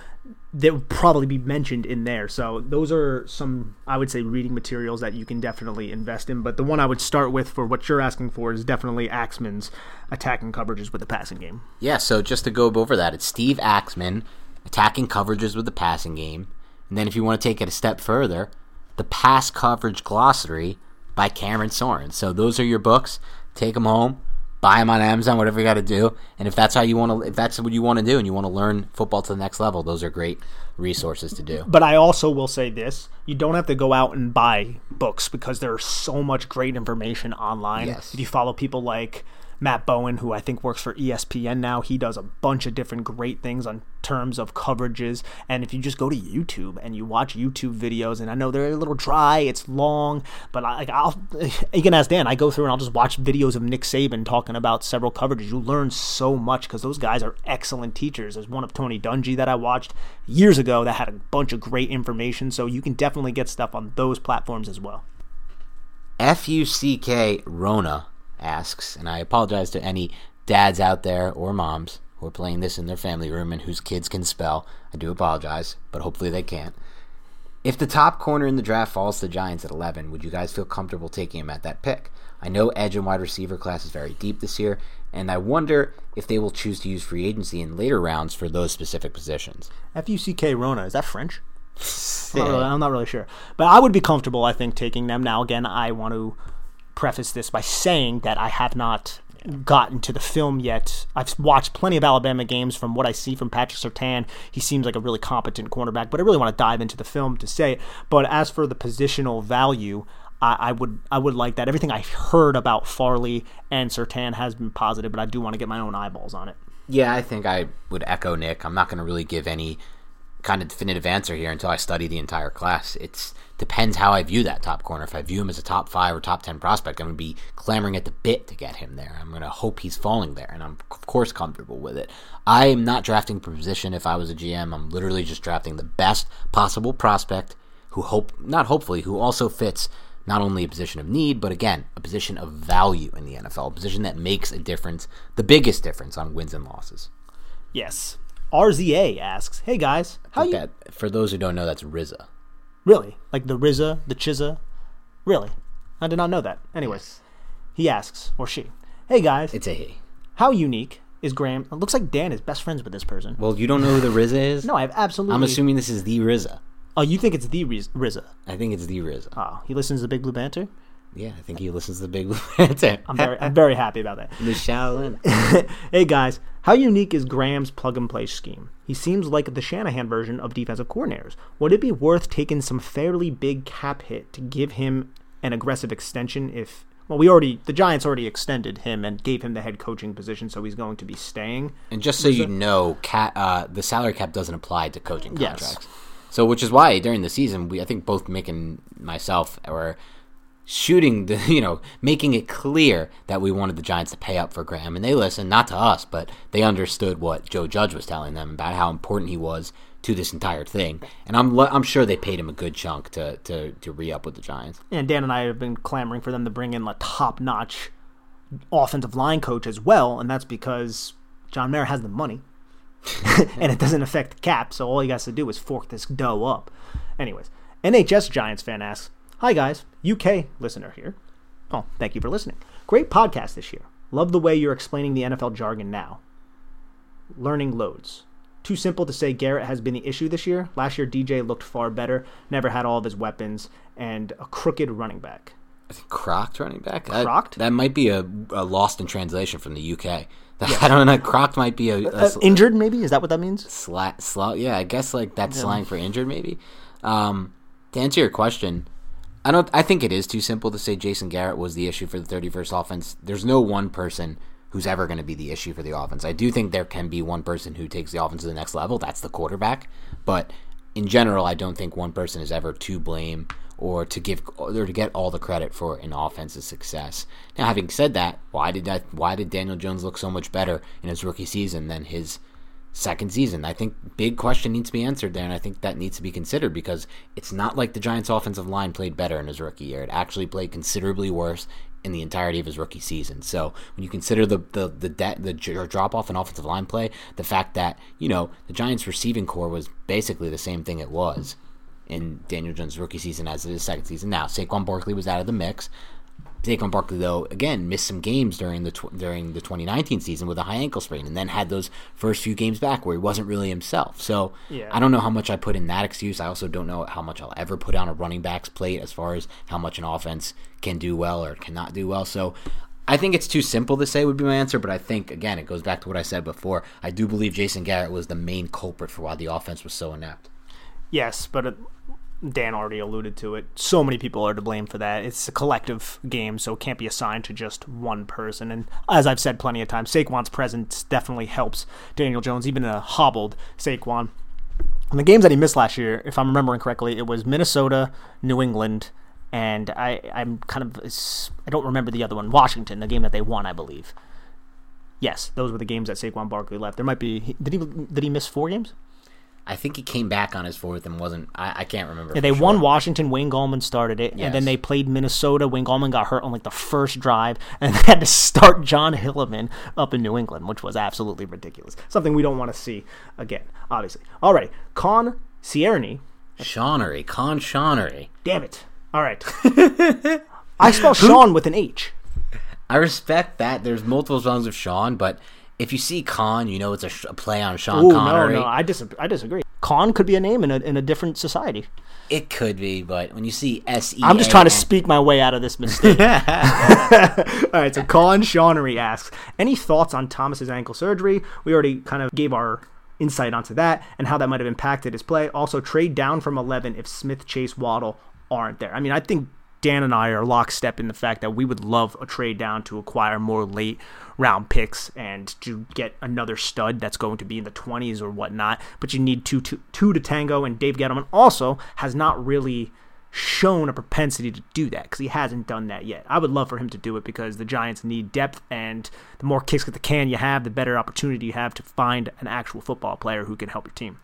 they'll probably be mentioned in there so those are some i would say reading materials that you can definitely invest in but the one i would start with for what you're asking for is definitely axman's attacking coverages with the passing game Yeah, so just to go over that, it's Steve Axman attacking coverages with the passing game. And then if you want to take it a step further, the pass coverage glossary by Cameron Soran. So those are your books. Take them home, buy them on Amazon, whatever you got to do. And if that's how you want to, if that's what you want to do, and you want to learn football to the next level, those are great resources to do. But I also will say this: you don't have to go out and buy books because there's so much great information online. Yes. If you follow people like Matt Bowen, who I think works for ESPN now, he does a bunch of different great things on terms of coverages. And if you just go to YouTube and you watch YouTube videos, and I know they're a little dry, it's long, but I, like I'll you can ask Dan. I go through and I'll just watch videos of Nick Saban talking about several coverages. You learn so much because those guys are excellent teachers. There's one of Tony Dungy that I watched years ago that had a bunch of great information. So you can definitely get stuff on those platforms as well. F U C K Rona asks, and I apologize to any dads out there or moms who are playing this in their family room and whose kids can spell. I do apologize, but hopefully they can't. If the top corner in the draft falls to the Giants at 11, would you guys feel comfortable taking him at that pick? I know edge and wide receiver class is very deep this year, and I wonder if they will choose to use free agency in later rounds for those specific positions. F U C K Rona is that French? I'm not, really, I'm not really sure, but I would be comfortable. I think taking them now. Again, I want to preface this by saying that I have not gotten to the film yet. I've watched plenty of Alabama games. From what I see from Patrick Surtain, he seems like a really competent cornerback. But I really want to dive into the film to say. it. But as for the positional value. I, I would I would like that. Everything I've heard about Farley and Sertan has been positive, but I do want to get my own eyeballs on it. Yeah, I think I would echo Nick. I'm not going to really give any kind of definitive answer here until I study the entire class. It depends how I view that top corner. If I view him as a top five or top ten prospect, I'm going to be clamoring at the bit to get him there. I'm going to hope he's falling there, and I'm of course comfortable with it. I am not drafting for position. If I was a GM, I'm literally just drafting the best possible prospect who hope not hopefully who also fits not only a position of need, but again, a position of value in the NFL, a position that makes a difference, the biggest difference on wins and losses. Yes. RZA asks, "Hey guys, how you That, for those who don't know, that's RZA. Really like the Rizza, the Chizza? Really? I did not know that. Anyways, he asks or she, "Hey guys, It's a he. how unique is Graham? It looks like Dan is best friends with this person. Well, you don't know who the Rizza is? No, I have absolutely. I'm assuming this is the Rizza. Oh, you think it's the Riz- RZA? I think it's the Rizza. Oh, he listens to Big Blue Banter. Yeah, I think he listens to the Big Blue Banter. I'm very, I'm very happy about that. the Shaolin. hey guys, how unique is Graham's plug and play scheme? He seems like the Shanahan version of defensive coordinators. Would it be worth taking some fairly big cap hit to give him an aggressive extension if well we already the Giants already extended him and gave him the head coaching position so he's going to be staying. And just so you know, cat, uh, the salary cap doesn't apply to coaching contracts. Yes. So, which is why during the season, we I think both Mick and myself were shooting the you know making it clear that we wanted the Giants to pay up for Graham, and they listened not to us, but they understood what Joe Judge was telling them about how important he was to this entire thing. And I'm I'm sure they paid him a good chunk to to to re up with the Giants. And Dan and I have been clamoring for them to bring in a top notch offensive line coach as well, and that's because John Mara has the money. and it doesn't affect the cap, so all he has to do is fork this dough up. Anyways, NHS Giants fan asks, Hi guys, UK listener here. Oh, thank you for listening. Great podcast this year. Love the way you're explaining the NFL jargon now. Learning loads. Too simple to say Garrett has been the issue this year. Last year, DJ looked far better, never had all of his weapons, and a crooked running back. I think crocked running back. Crocked? That, that might be a, a, lost in translation from the UK. That, I don't know. Crocked might be a, a uh, injured. Maybe is that what that means? Slat, slat. Yeah, I guess like that's yeah. slang for injured. Maybe. Um, to answer your question, I don't. I think it is too simple to say Jason Garrett was the issue for the 31st offense. There's no one person who's ever going to be the issue for the offense. I do think there can be one person who takes the offense to the next level. That's the quarterback. But in general, I don't think one person is ever to blame or to give or to get all the credit for an offense's success. Now, having said that, why did that? Why did Daniel Jones look so much better in his rookie season than his second season? I think big question needs to be answered there, and I think that needs to be considered because it's not like the Giants' offensive line played better in his rookie year. It actually played considerably worse in the entirety of his rookie season. So when you consider the the the, de- the drop off in offensive line play, the fact that you know the Giants' receiving corps was basically the same thing it was in Daniel Jones' rookie season as it is second season. Now Saquon Barkley was out of the mix. Saquon Barkley, though, again missed some games during the tw- during the 2019 season with a high ankle sprain, and then had those first few games back where he wasn't really himself. So yeah. I don't know how much I put in that excuse. I also don't know how much I'll ever put on a running back's plate as far as how much an offense can do well or cannot do well. So I think it's too simple to say would be my answer, but I think again it goes back to what I said before. I do believe Jason Garrett was the main culprit for why the offense was so inept. Yes, but Dan already alluded to it. So many people are to blame for that. It's a collective game, so it can't be assigned to just one person. And as I've said plenty of times, Saquon's presence definitely helps Daniel Jones, even a hobbled Saquon. And the games that he missed last year, if I'm remembering correctly, it was Minnesota, New England, and I, I'm kind of I don't remember the other one, Washington, the game that they won, I believe. Yes, those were the games that Saquon Barkley left. There might be did he did he miss four games? I think he came back on his fourth and wasn't. I, I can't remember. Yeah, they sure. won Washington. Wayne Gallman started it, yes. and then they played Minnesota. Wayne Gallman got hurt on like the first drive, and they had to start Jon Hilliman up in New England, which was absolutely ridiculous. Something we don't want to see again, obviously. All right, Con Cierney. Shawnery, Con Shawnery. Damn it! All right, I spell Sean with an H. I respect that. There's multiple songs of Sean, but if you see Con, you know it's a, sh- a play on Sean Ooh, Connery. No, no, I, dis- I disagree. Con could be a name in a in a different society. It could be, but when you see S E, I'm just trying to speak my way out of this mistake. All right, so Con Shawnery asks, any thoughts on Thomas's ankle surgery? We already kind of gave our insight onto that and how that might have impacted his play. Also, trade down from 11 if Smith, Chase, Waddle aren't there. I mean, I think Dan and I are lockstep in the fact that we would love a trade down to acquire more late round picks and to get another stud that's going to be in the 20s or whatnot. But you need two, two, two to tango, and Dave Gettleman also has not really shown a propensity to do that because he hasn't done that yet. I would love for him to do it because the Giants need depth, and the more kicks at the can you have, the better opportunity you have to find an actual football player who can help your team.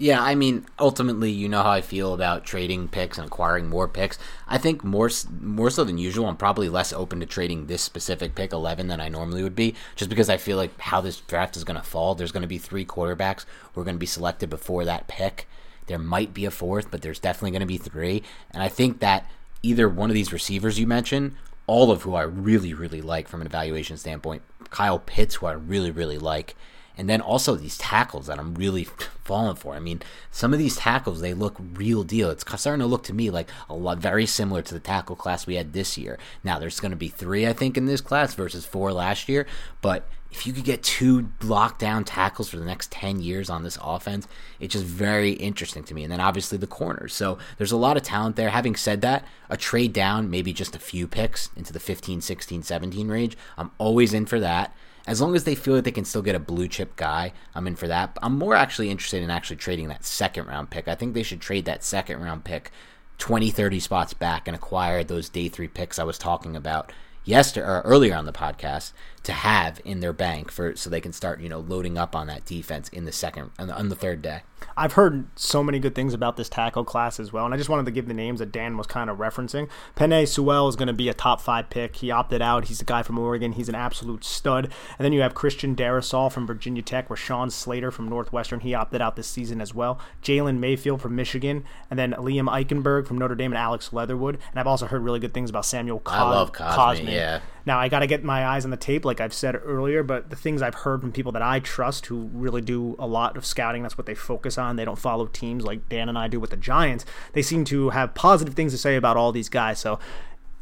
Yeah, I mean, ultimately, you know how I feel about trading picks and acquiring more picks. I think more more so than usual, I'm probably less open to trading this specific pick 11 than I normally would be, just because I feel like how this draft is going to fall. There's going to be three quarterbacks who are going to be selected before that pick. There might be a fourth, but there's definitely going to be three. And I think that either one of these receivers you mentioned, all of who I really, really like from an evaluation standpoint, Kyle Pitts, who I really, really like, and then also these tackles that I'm really falling for. I mean, some of these tackles they look real deal. It's starting to look to me like a lot very similar to the tackle class we had this year. Now there's going to be three, I think, in this class versus four last year. But if you could get two lockdown tackles for the next 10 years on this offense, it's just very interesting to me. And then obviously the corners. So there's a lot of talent there. Having said that, a trade down, maybe just a few picks into the 15, 16, 17 range, I'm always in for that as long as they feel that they can still get a blue chip guy, I'm in for that. I'm more actually interested in actually trading that second round pick. I think they should trade that second round pick 20, 30 spots back and acquire those day three picks I was talking about yesterday or earlier on the podcast to have in their bank for so they can start you know loading up on that defense in the second on the, on the third day. I've heard so many good things about this tackle class as well, and I just wanted to give the names that Dan was kind of referencing. Penei Sewell is going to be a top five pick. He opted out. He's a guy from Oregon. He's an absolute stud. And then you have Christian Darrisaw from Virginia Tech, Rashawn Slater from Northwestern. He opted out this season as well. Jalen Mayfield from Michigan, and then Liam Eichenberg from Notre Dame, and Alex Leatherwood. And I've also heard really good things about Samuel Cos- I love Cosmi, yeah. Now I got to get my eyes on the tape, like I've said earlier. But the things I've heard from people that I trust, who really do a lot of scouting, that's what they focus on. They don't follow teams like Dan and I do with the Giants. They seem to have positive things to say about all these guys. So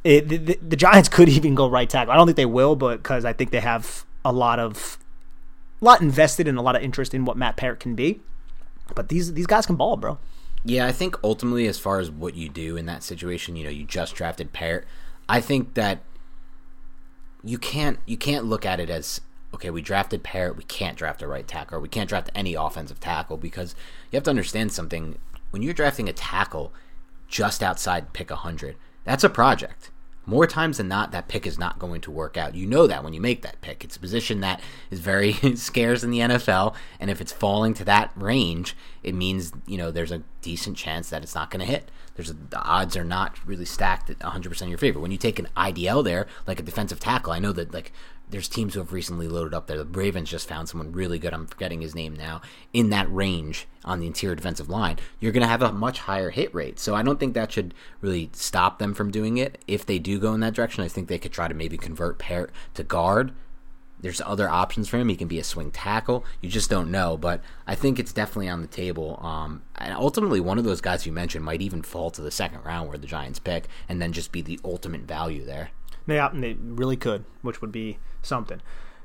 it, the, the Giants could even go right tackle. I don't think they will, but because I think they have a lot of a lot invested and a lot of interest in what Matt Peart can be. But these these guys can ball, bro. Yeah, I think ultimately, as far as what you do in that situation, you know, you just drafted Peart. I think that you can't you can't look at it as okay, we drafted Peart, we can't draft a right tackle, we can't draft any offensive tackle because you have to understand something. When you're drafting a tackle just outside pick 100, that's a project. More times than not, that pick is not going to work out. You know that when you make that pick. It's a position that is very scarce in the NFL, and if it's falling to that range, it means you know there's a decent chance that it's not going to hit. There's a, the odds are not really stacked at 100% in your favor. When you take an IDL there, like a defensive tackle, I know that like there's teams who have recently loaded up there. The Ravens just found someone really good. I'm forgetting his name now. In that range on the interior defensive line, you're going to have a much higher hit rate. So I don't think that should really stop them from doing it. If they do go in that direction, I think they could try to maybe convert pair to guard. There's other options for him. He can be a swing tackle. You just don't know, but I think it's definitely on the table. Um, and ultimately, one of those guys you mentioned might even fall to the second round where the Giants pick, and then just be the ultimate value there. Yeah, they really could, which would be something.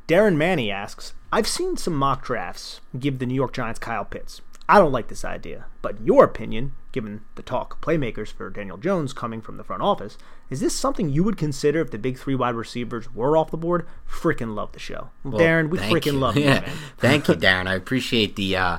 Darren Manny asks, I've seen some mock drafts give the New York Giants Kyle Pitts. I don't like this idea, but your opinion, given the talk playmakers for Daniel Jones coming from the front office, is this something you would consider if the big three wide receivers were off the board? Freaking love the show. Well, Darren, we freaking love you, yeah. man. thank you, Darren. I appreciate the uh,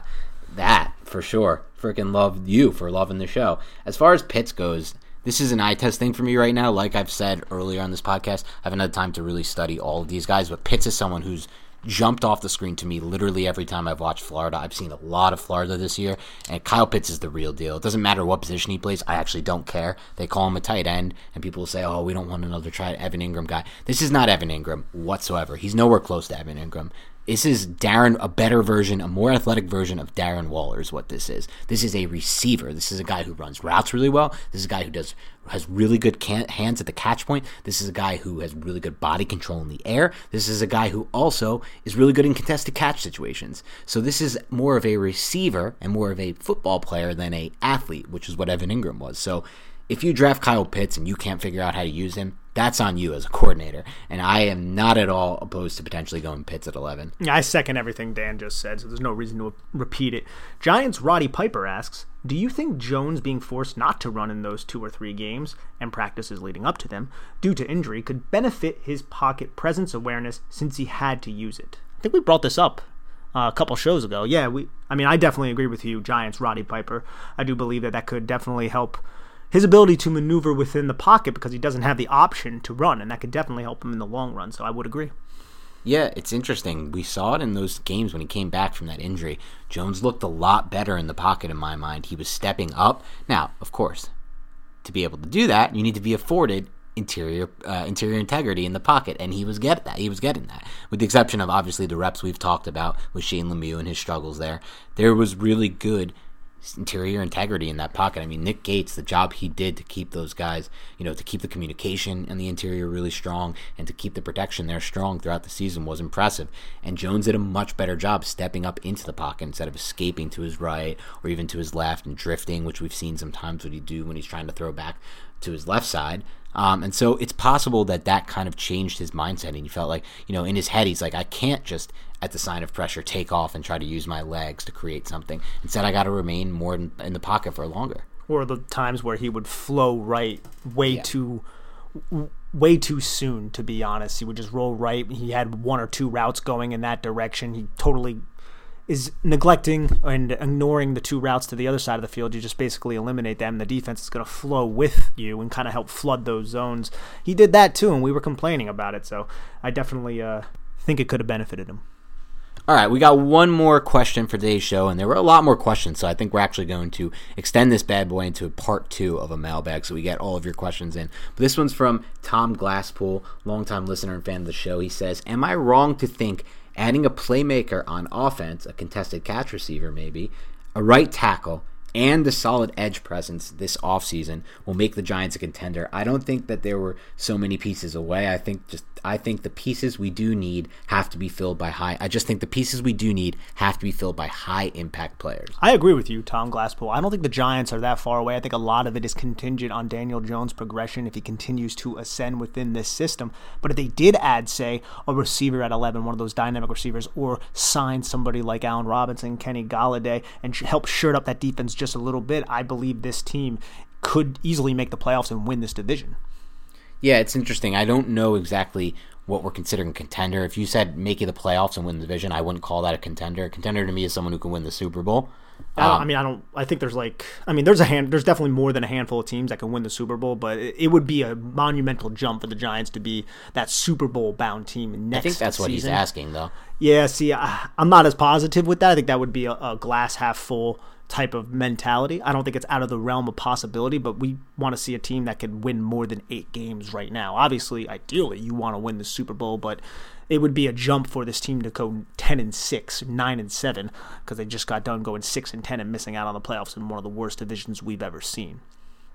that for sure. Freaking love you for loving the show. As far as Pitts goes, this is an eye test thing for me right now. Like I've said earlier on this podcast, I haven't had time to really study all of these guys, but Pitts is someone who's jumped off the screen to me literally every time I've watched Florida. I've seen a lot of Florida this year, and Kyle Pitts is the real deal. It doesn't matter what position he plays. I actually don't care. They call him a tight end, and people say, "Oh, we don't want another try Evan Engram guy." This is not Evan Engram whatsoever. He's nowhere close to Evan Engram. This is Darren, a better version, a more athletic version of Darren Waller is what this is. This is a receiver. This is a guy who runs routes really well. This is a guy who does has really good can- hands at the catch point. This is a guy who has really good body control in the air. This is a guy who also is really good in contested catch situations. So this is more of a receiver and more of a football player than a athlete, which is what Evan Engram was. So if you draft Kyle Pitts and you can't figure out how to use him, that's on you as a coordinator. And I am not at all opposed to potentially going Pitts at 11. Yeah, I second everything Dan just said, so there's no reason to repeat it. Giants Roddy Piper asks, do you think Jones being forced not to run in those two or three games and practices leading up to them due to injury could benefit his pocket presence awareness since he had to use it? I think we brought this up uh, a couple shows ago. Yeah, we. I mean, I definitely agree with you, Giants Roddy Piper. I do believe that that could definitely help his ability to maneuver within the pocket because he doesn't have the option to run, and that could definitely help him in the long run. So I would agree. Yeah, it's interesting. We saw it in those games when he came back from that injury. Jones looked a lot better in the pocket, in my mind. He was stepping up. Now, of course, to be able to do that, you need to be afforded interior uh, interior integrity in the pocket, and he was getting that. He was getting that, with the exception of obviously the reps we've talked about with Shane Lemieux and his struggles there. There was really good interior integrity in that pocket. I mean, Nick Gates, the job he did to keep those guys, you know, to keep the communication in the interior really strong and to keep the protection there strong throughout the season was impressive. And Jones did a much better job stepping up into the pocket instead of escaping to his right or even to his left and drifting, which we've seen sometimes what he do when he's trying to throw back to his left side. Um, and so it's possible that that kind of changed his mindset. And he felt like, you know, in his head, he's like, I can't just, at the sign of pressure, take off and try to use my legs to create something. Instead, I got to remain more in, in, the pocket for longer. Or the times where he would flow right way yeah. too. Way too soon, to be honest. He would just roll right. He had one or two routes going in that direction. He totally is neglecting and ignoring the two routes to the other side of the field. You just basically eliminate them. The defense is going to flow with you and kind of help flood those zones. He did that too, and we were complaining about it. So I definitely uh, think it could have benefited him. All right, we got one more question for today's show, and there were a lot more questions, so I think we're actually going to extend this bad boy into part two of a mailbag so we get all of your questions in. But this one's from Tom Glasspool, longtime listener and fan of the show. He says, Am I wrong to think adding a playmaker on offense, a contested catch receiver maybe, a right tackle, and the solid edge presence this offseason will make the Giants a contender. I don't think that there were so many pieces away. I think just I think the pieces we do need have to be filled by high. I just think the pieces we do need have to be filled by high impact players. I agree with you, Tom Glasspool. I don't think the Giants are that far away. I think a lot of it is contingent on Daniel Jones' progression if he continues to ascend within this system. But if they did add, say, a receiver at 11, one of those dynamic receivers, or sign somebody like Allen Robinson, Kenny Golladay, and help shirt up that defense just a little bit, I believe this team could easily make the playoffs and win this division. Yeah, it's interesting. I don't know exactly what we're considering contender. If you said making the playoffs and win the division, I wouldn't call that a contender. A contender to me is someone who can win the Super Bowl. I, um, I, mean, I don't. I think there's like, I mean, there's a hand. There's definitely more than a handful of teams that can win the Super Bowl, but it, it would be a monumental jump for the Giants to be that Super Bowl bound team next. I think that's season. what he's asking, though. Yeah. See, I, am not as positive with that. I think that would be a, a glass half full type of mentality. I don't think it's out of the realm of possibility, but we want to see a team that can win more than eight games right now. Obviously, ideally, you want to win the Super Bowl, but it would be a jump for this team to go 10 and 6, 9 and 7 because they just got done going 6 and 10 and missing out on the playoffs in one of the worst divisions we've ever seen.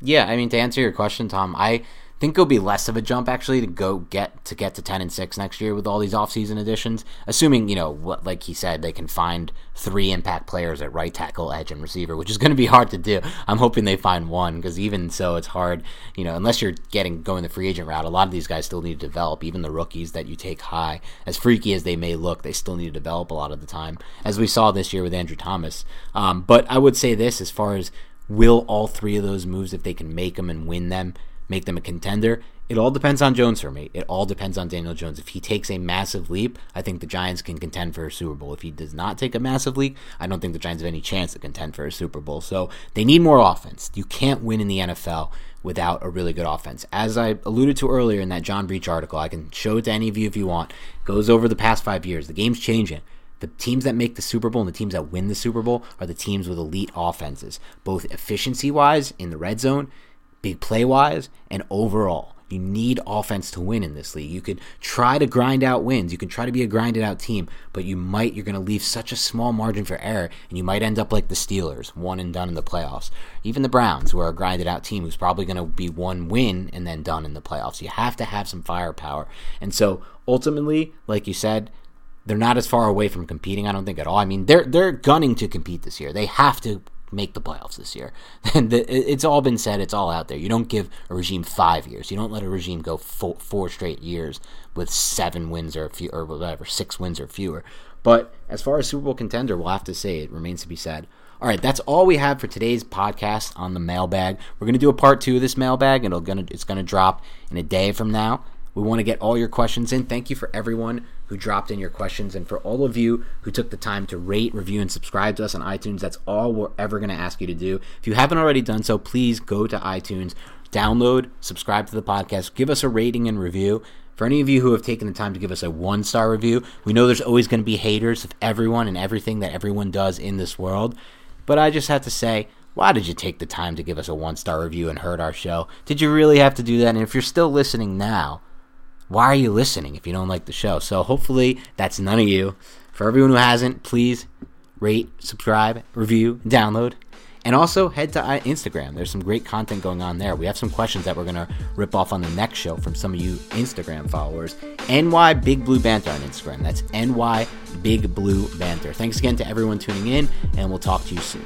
Yeah, I mean to answer your question, Tom, I think it'll be less of a jump actually to go get to get to 10 and 6 next year with all these offseason additions assuming you know what like he said they can find three impact players at right tackle edge and receiver which is going to be hard to do. I'm hoping they find one because even so it's hard you know unless you're getting going the free agent route a lot of these guys still need to develop. Even the rookies that you take high as freaky as they may look they still need to develop a lot of the time as we saw this year with andrew thomas. Um, but i would say this as far as will all three of those moves if they can make them and win them make them a contender. It all depends on Jones for me. It all depends on Daniel Jones. If he takes a massive leap, I think the Giants can contend for a Super Bowl. If he does not take a massive leap, I don't think the Giants have any chance to contend for a Super Bowl. So they need more offense. You can't win in the NFL without a really good offense. As I alluded to earlier in that John Breech article, I can show it to any of you if you want. Goes over the past five years. The game's changing. The teams that make the Super Bowl and the teams that win the Super Bowl are the teams with elite offenses, both efficiency wise in the red zone big play wise, and overall. You need offense to win in this league. You could try to grind out wins. You can try to be a grinded out team, but you might you're going to leave such a small margin for error, and you might end up like the Steelers, one and done in the playoffs. Even the Browns, who are a grinded out team, who's probably going to be one win and then done in the playoffs. You have to have some firepower, and so ultimately, like you said, they're not as far away from competing. I don't think at all. I mean, they're they're gunning to compete this year. They have to make the playoffs this year. It's all been said. It's all out there. You don't give a regime five years. You don't let a regime go four, four straight years with seven wins or few, or whatever, six wins or fewer. But as far as Super Bowl contender, we'll have to say it remains to be said. All right, that's all we have for today's podcast on the mailbag. We're gonna do a part two of this mailbag, and it'll gonna it's gonna drop in a day from now. We want to get all your questions in. Thank you for everyone who dropped in your questions and for all of you who took the time to rate, review, and subscribe to us on iTunes. That's all we're ever going to ask you to do. If you haven't already done so, please go to iTunes, download, subscribe to the podcast, give us a rating and review. For any of you who have taken the time to give us a one star review, we know there's always going to be haters of everyone and everything that everyone does in this world. But I just have to say, why did you take the time to give us a one star review and hurt our show? Did you really have to do that? And if you're still listening now, why are you listening if you don't like the show? So hopefully that's none of you. For everyone who hasn't, please rate, subscribe, review, download. And also head to Instagram. There's some great content going on there. We have some questions that we're going to rip off on the next show from some of you Instagram followers. NY Big Blue Banter on Instagram. That's NY Big Blue Banter. Thanks again to everyone tuning in, and we'll talk to you soon.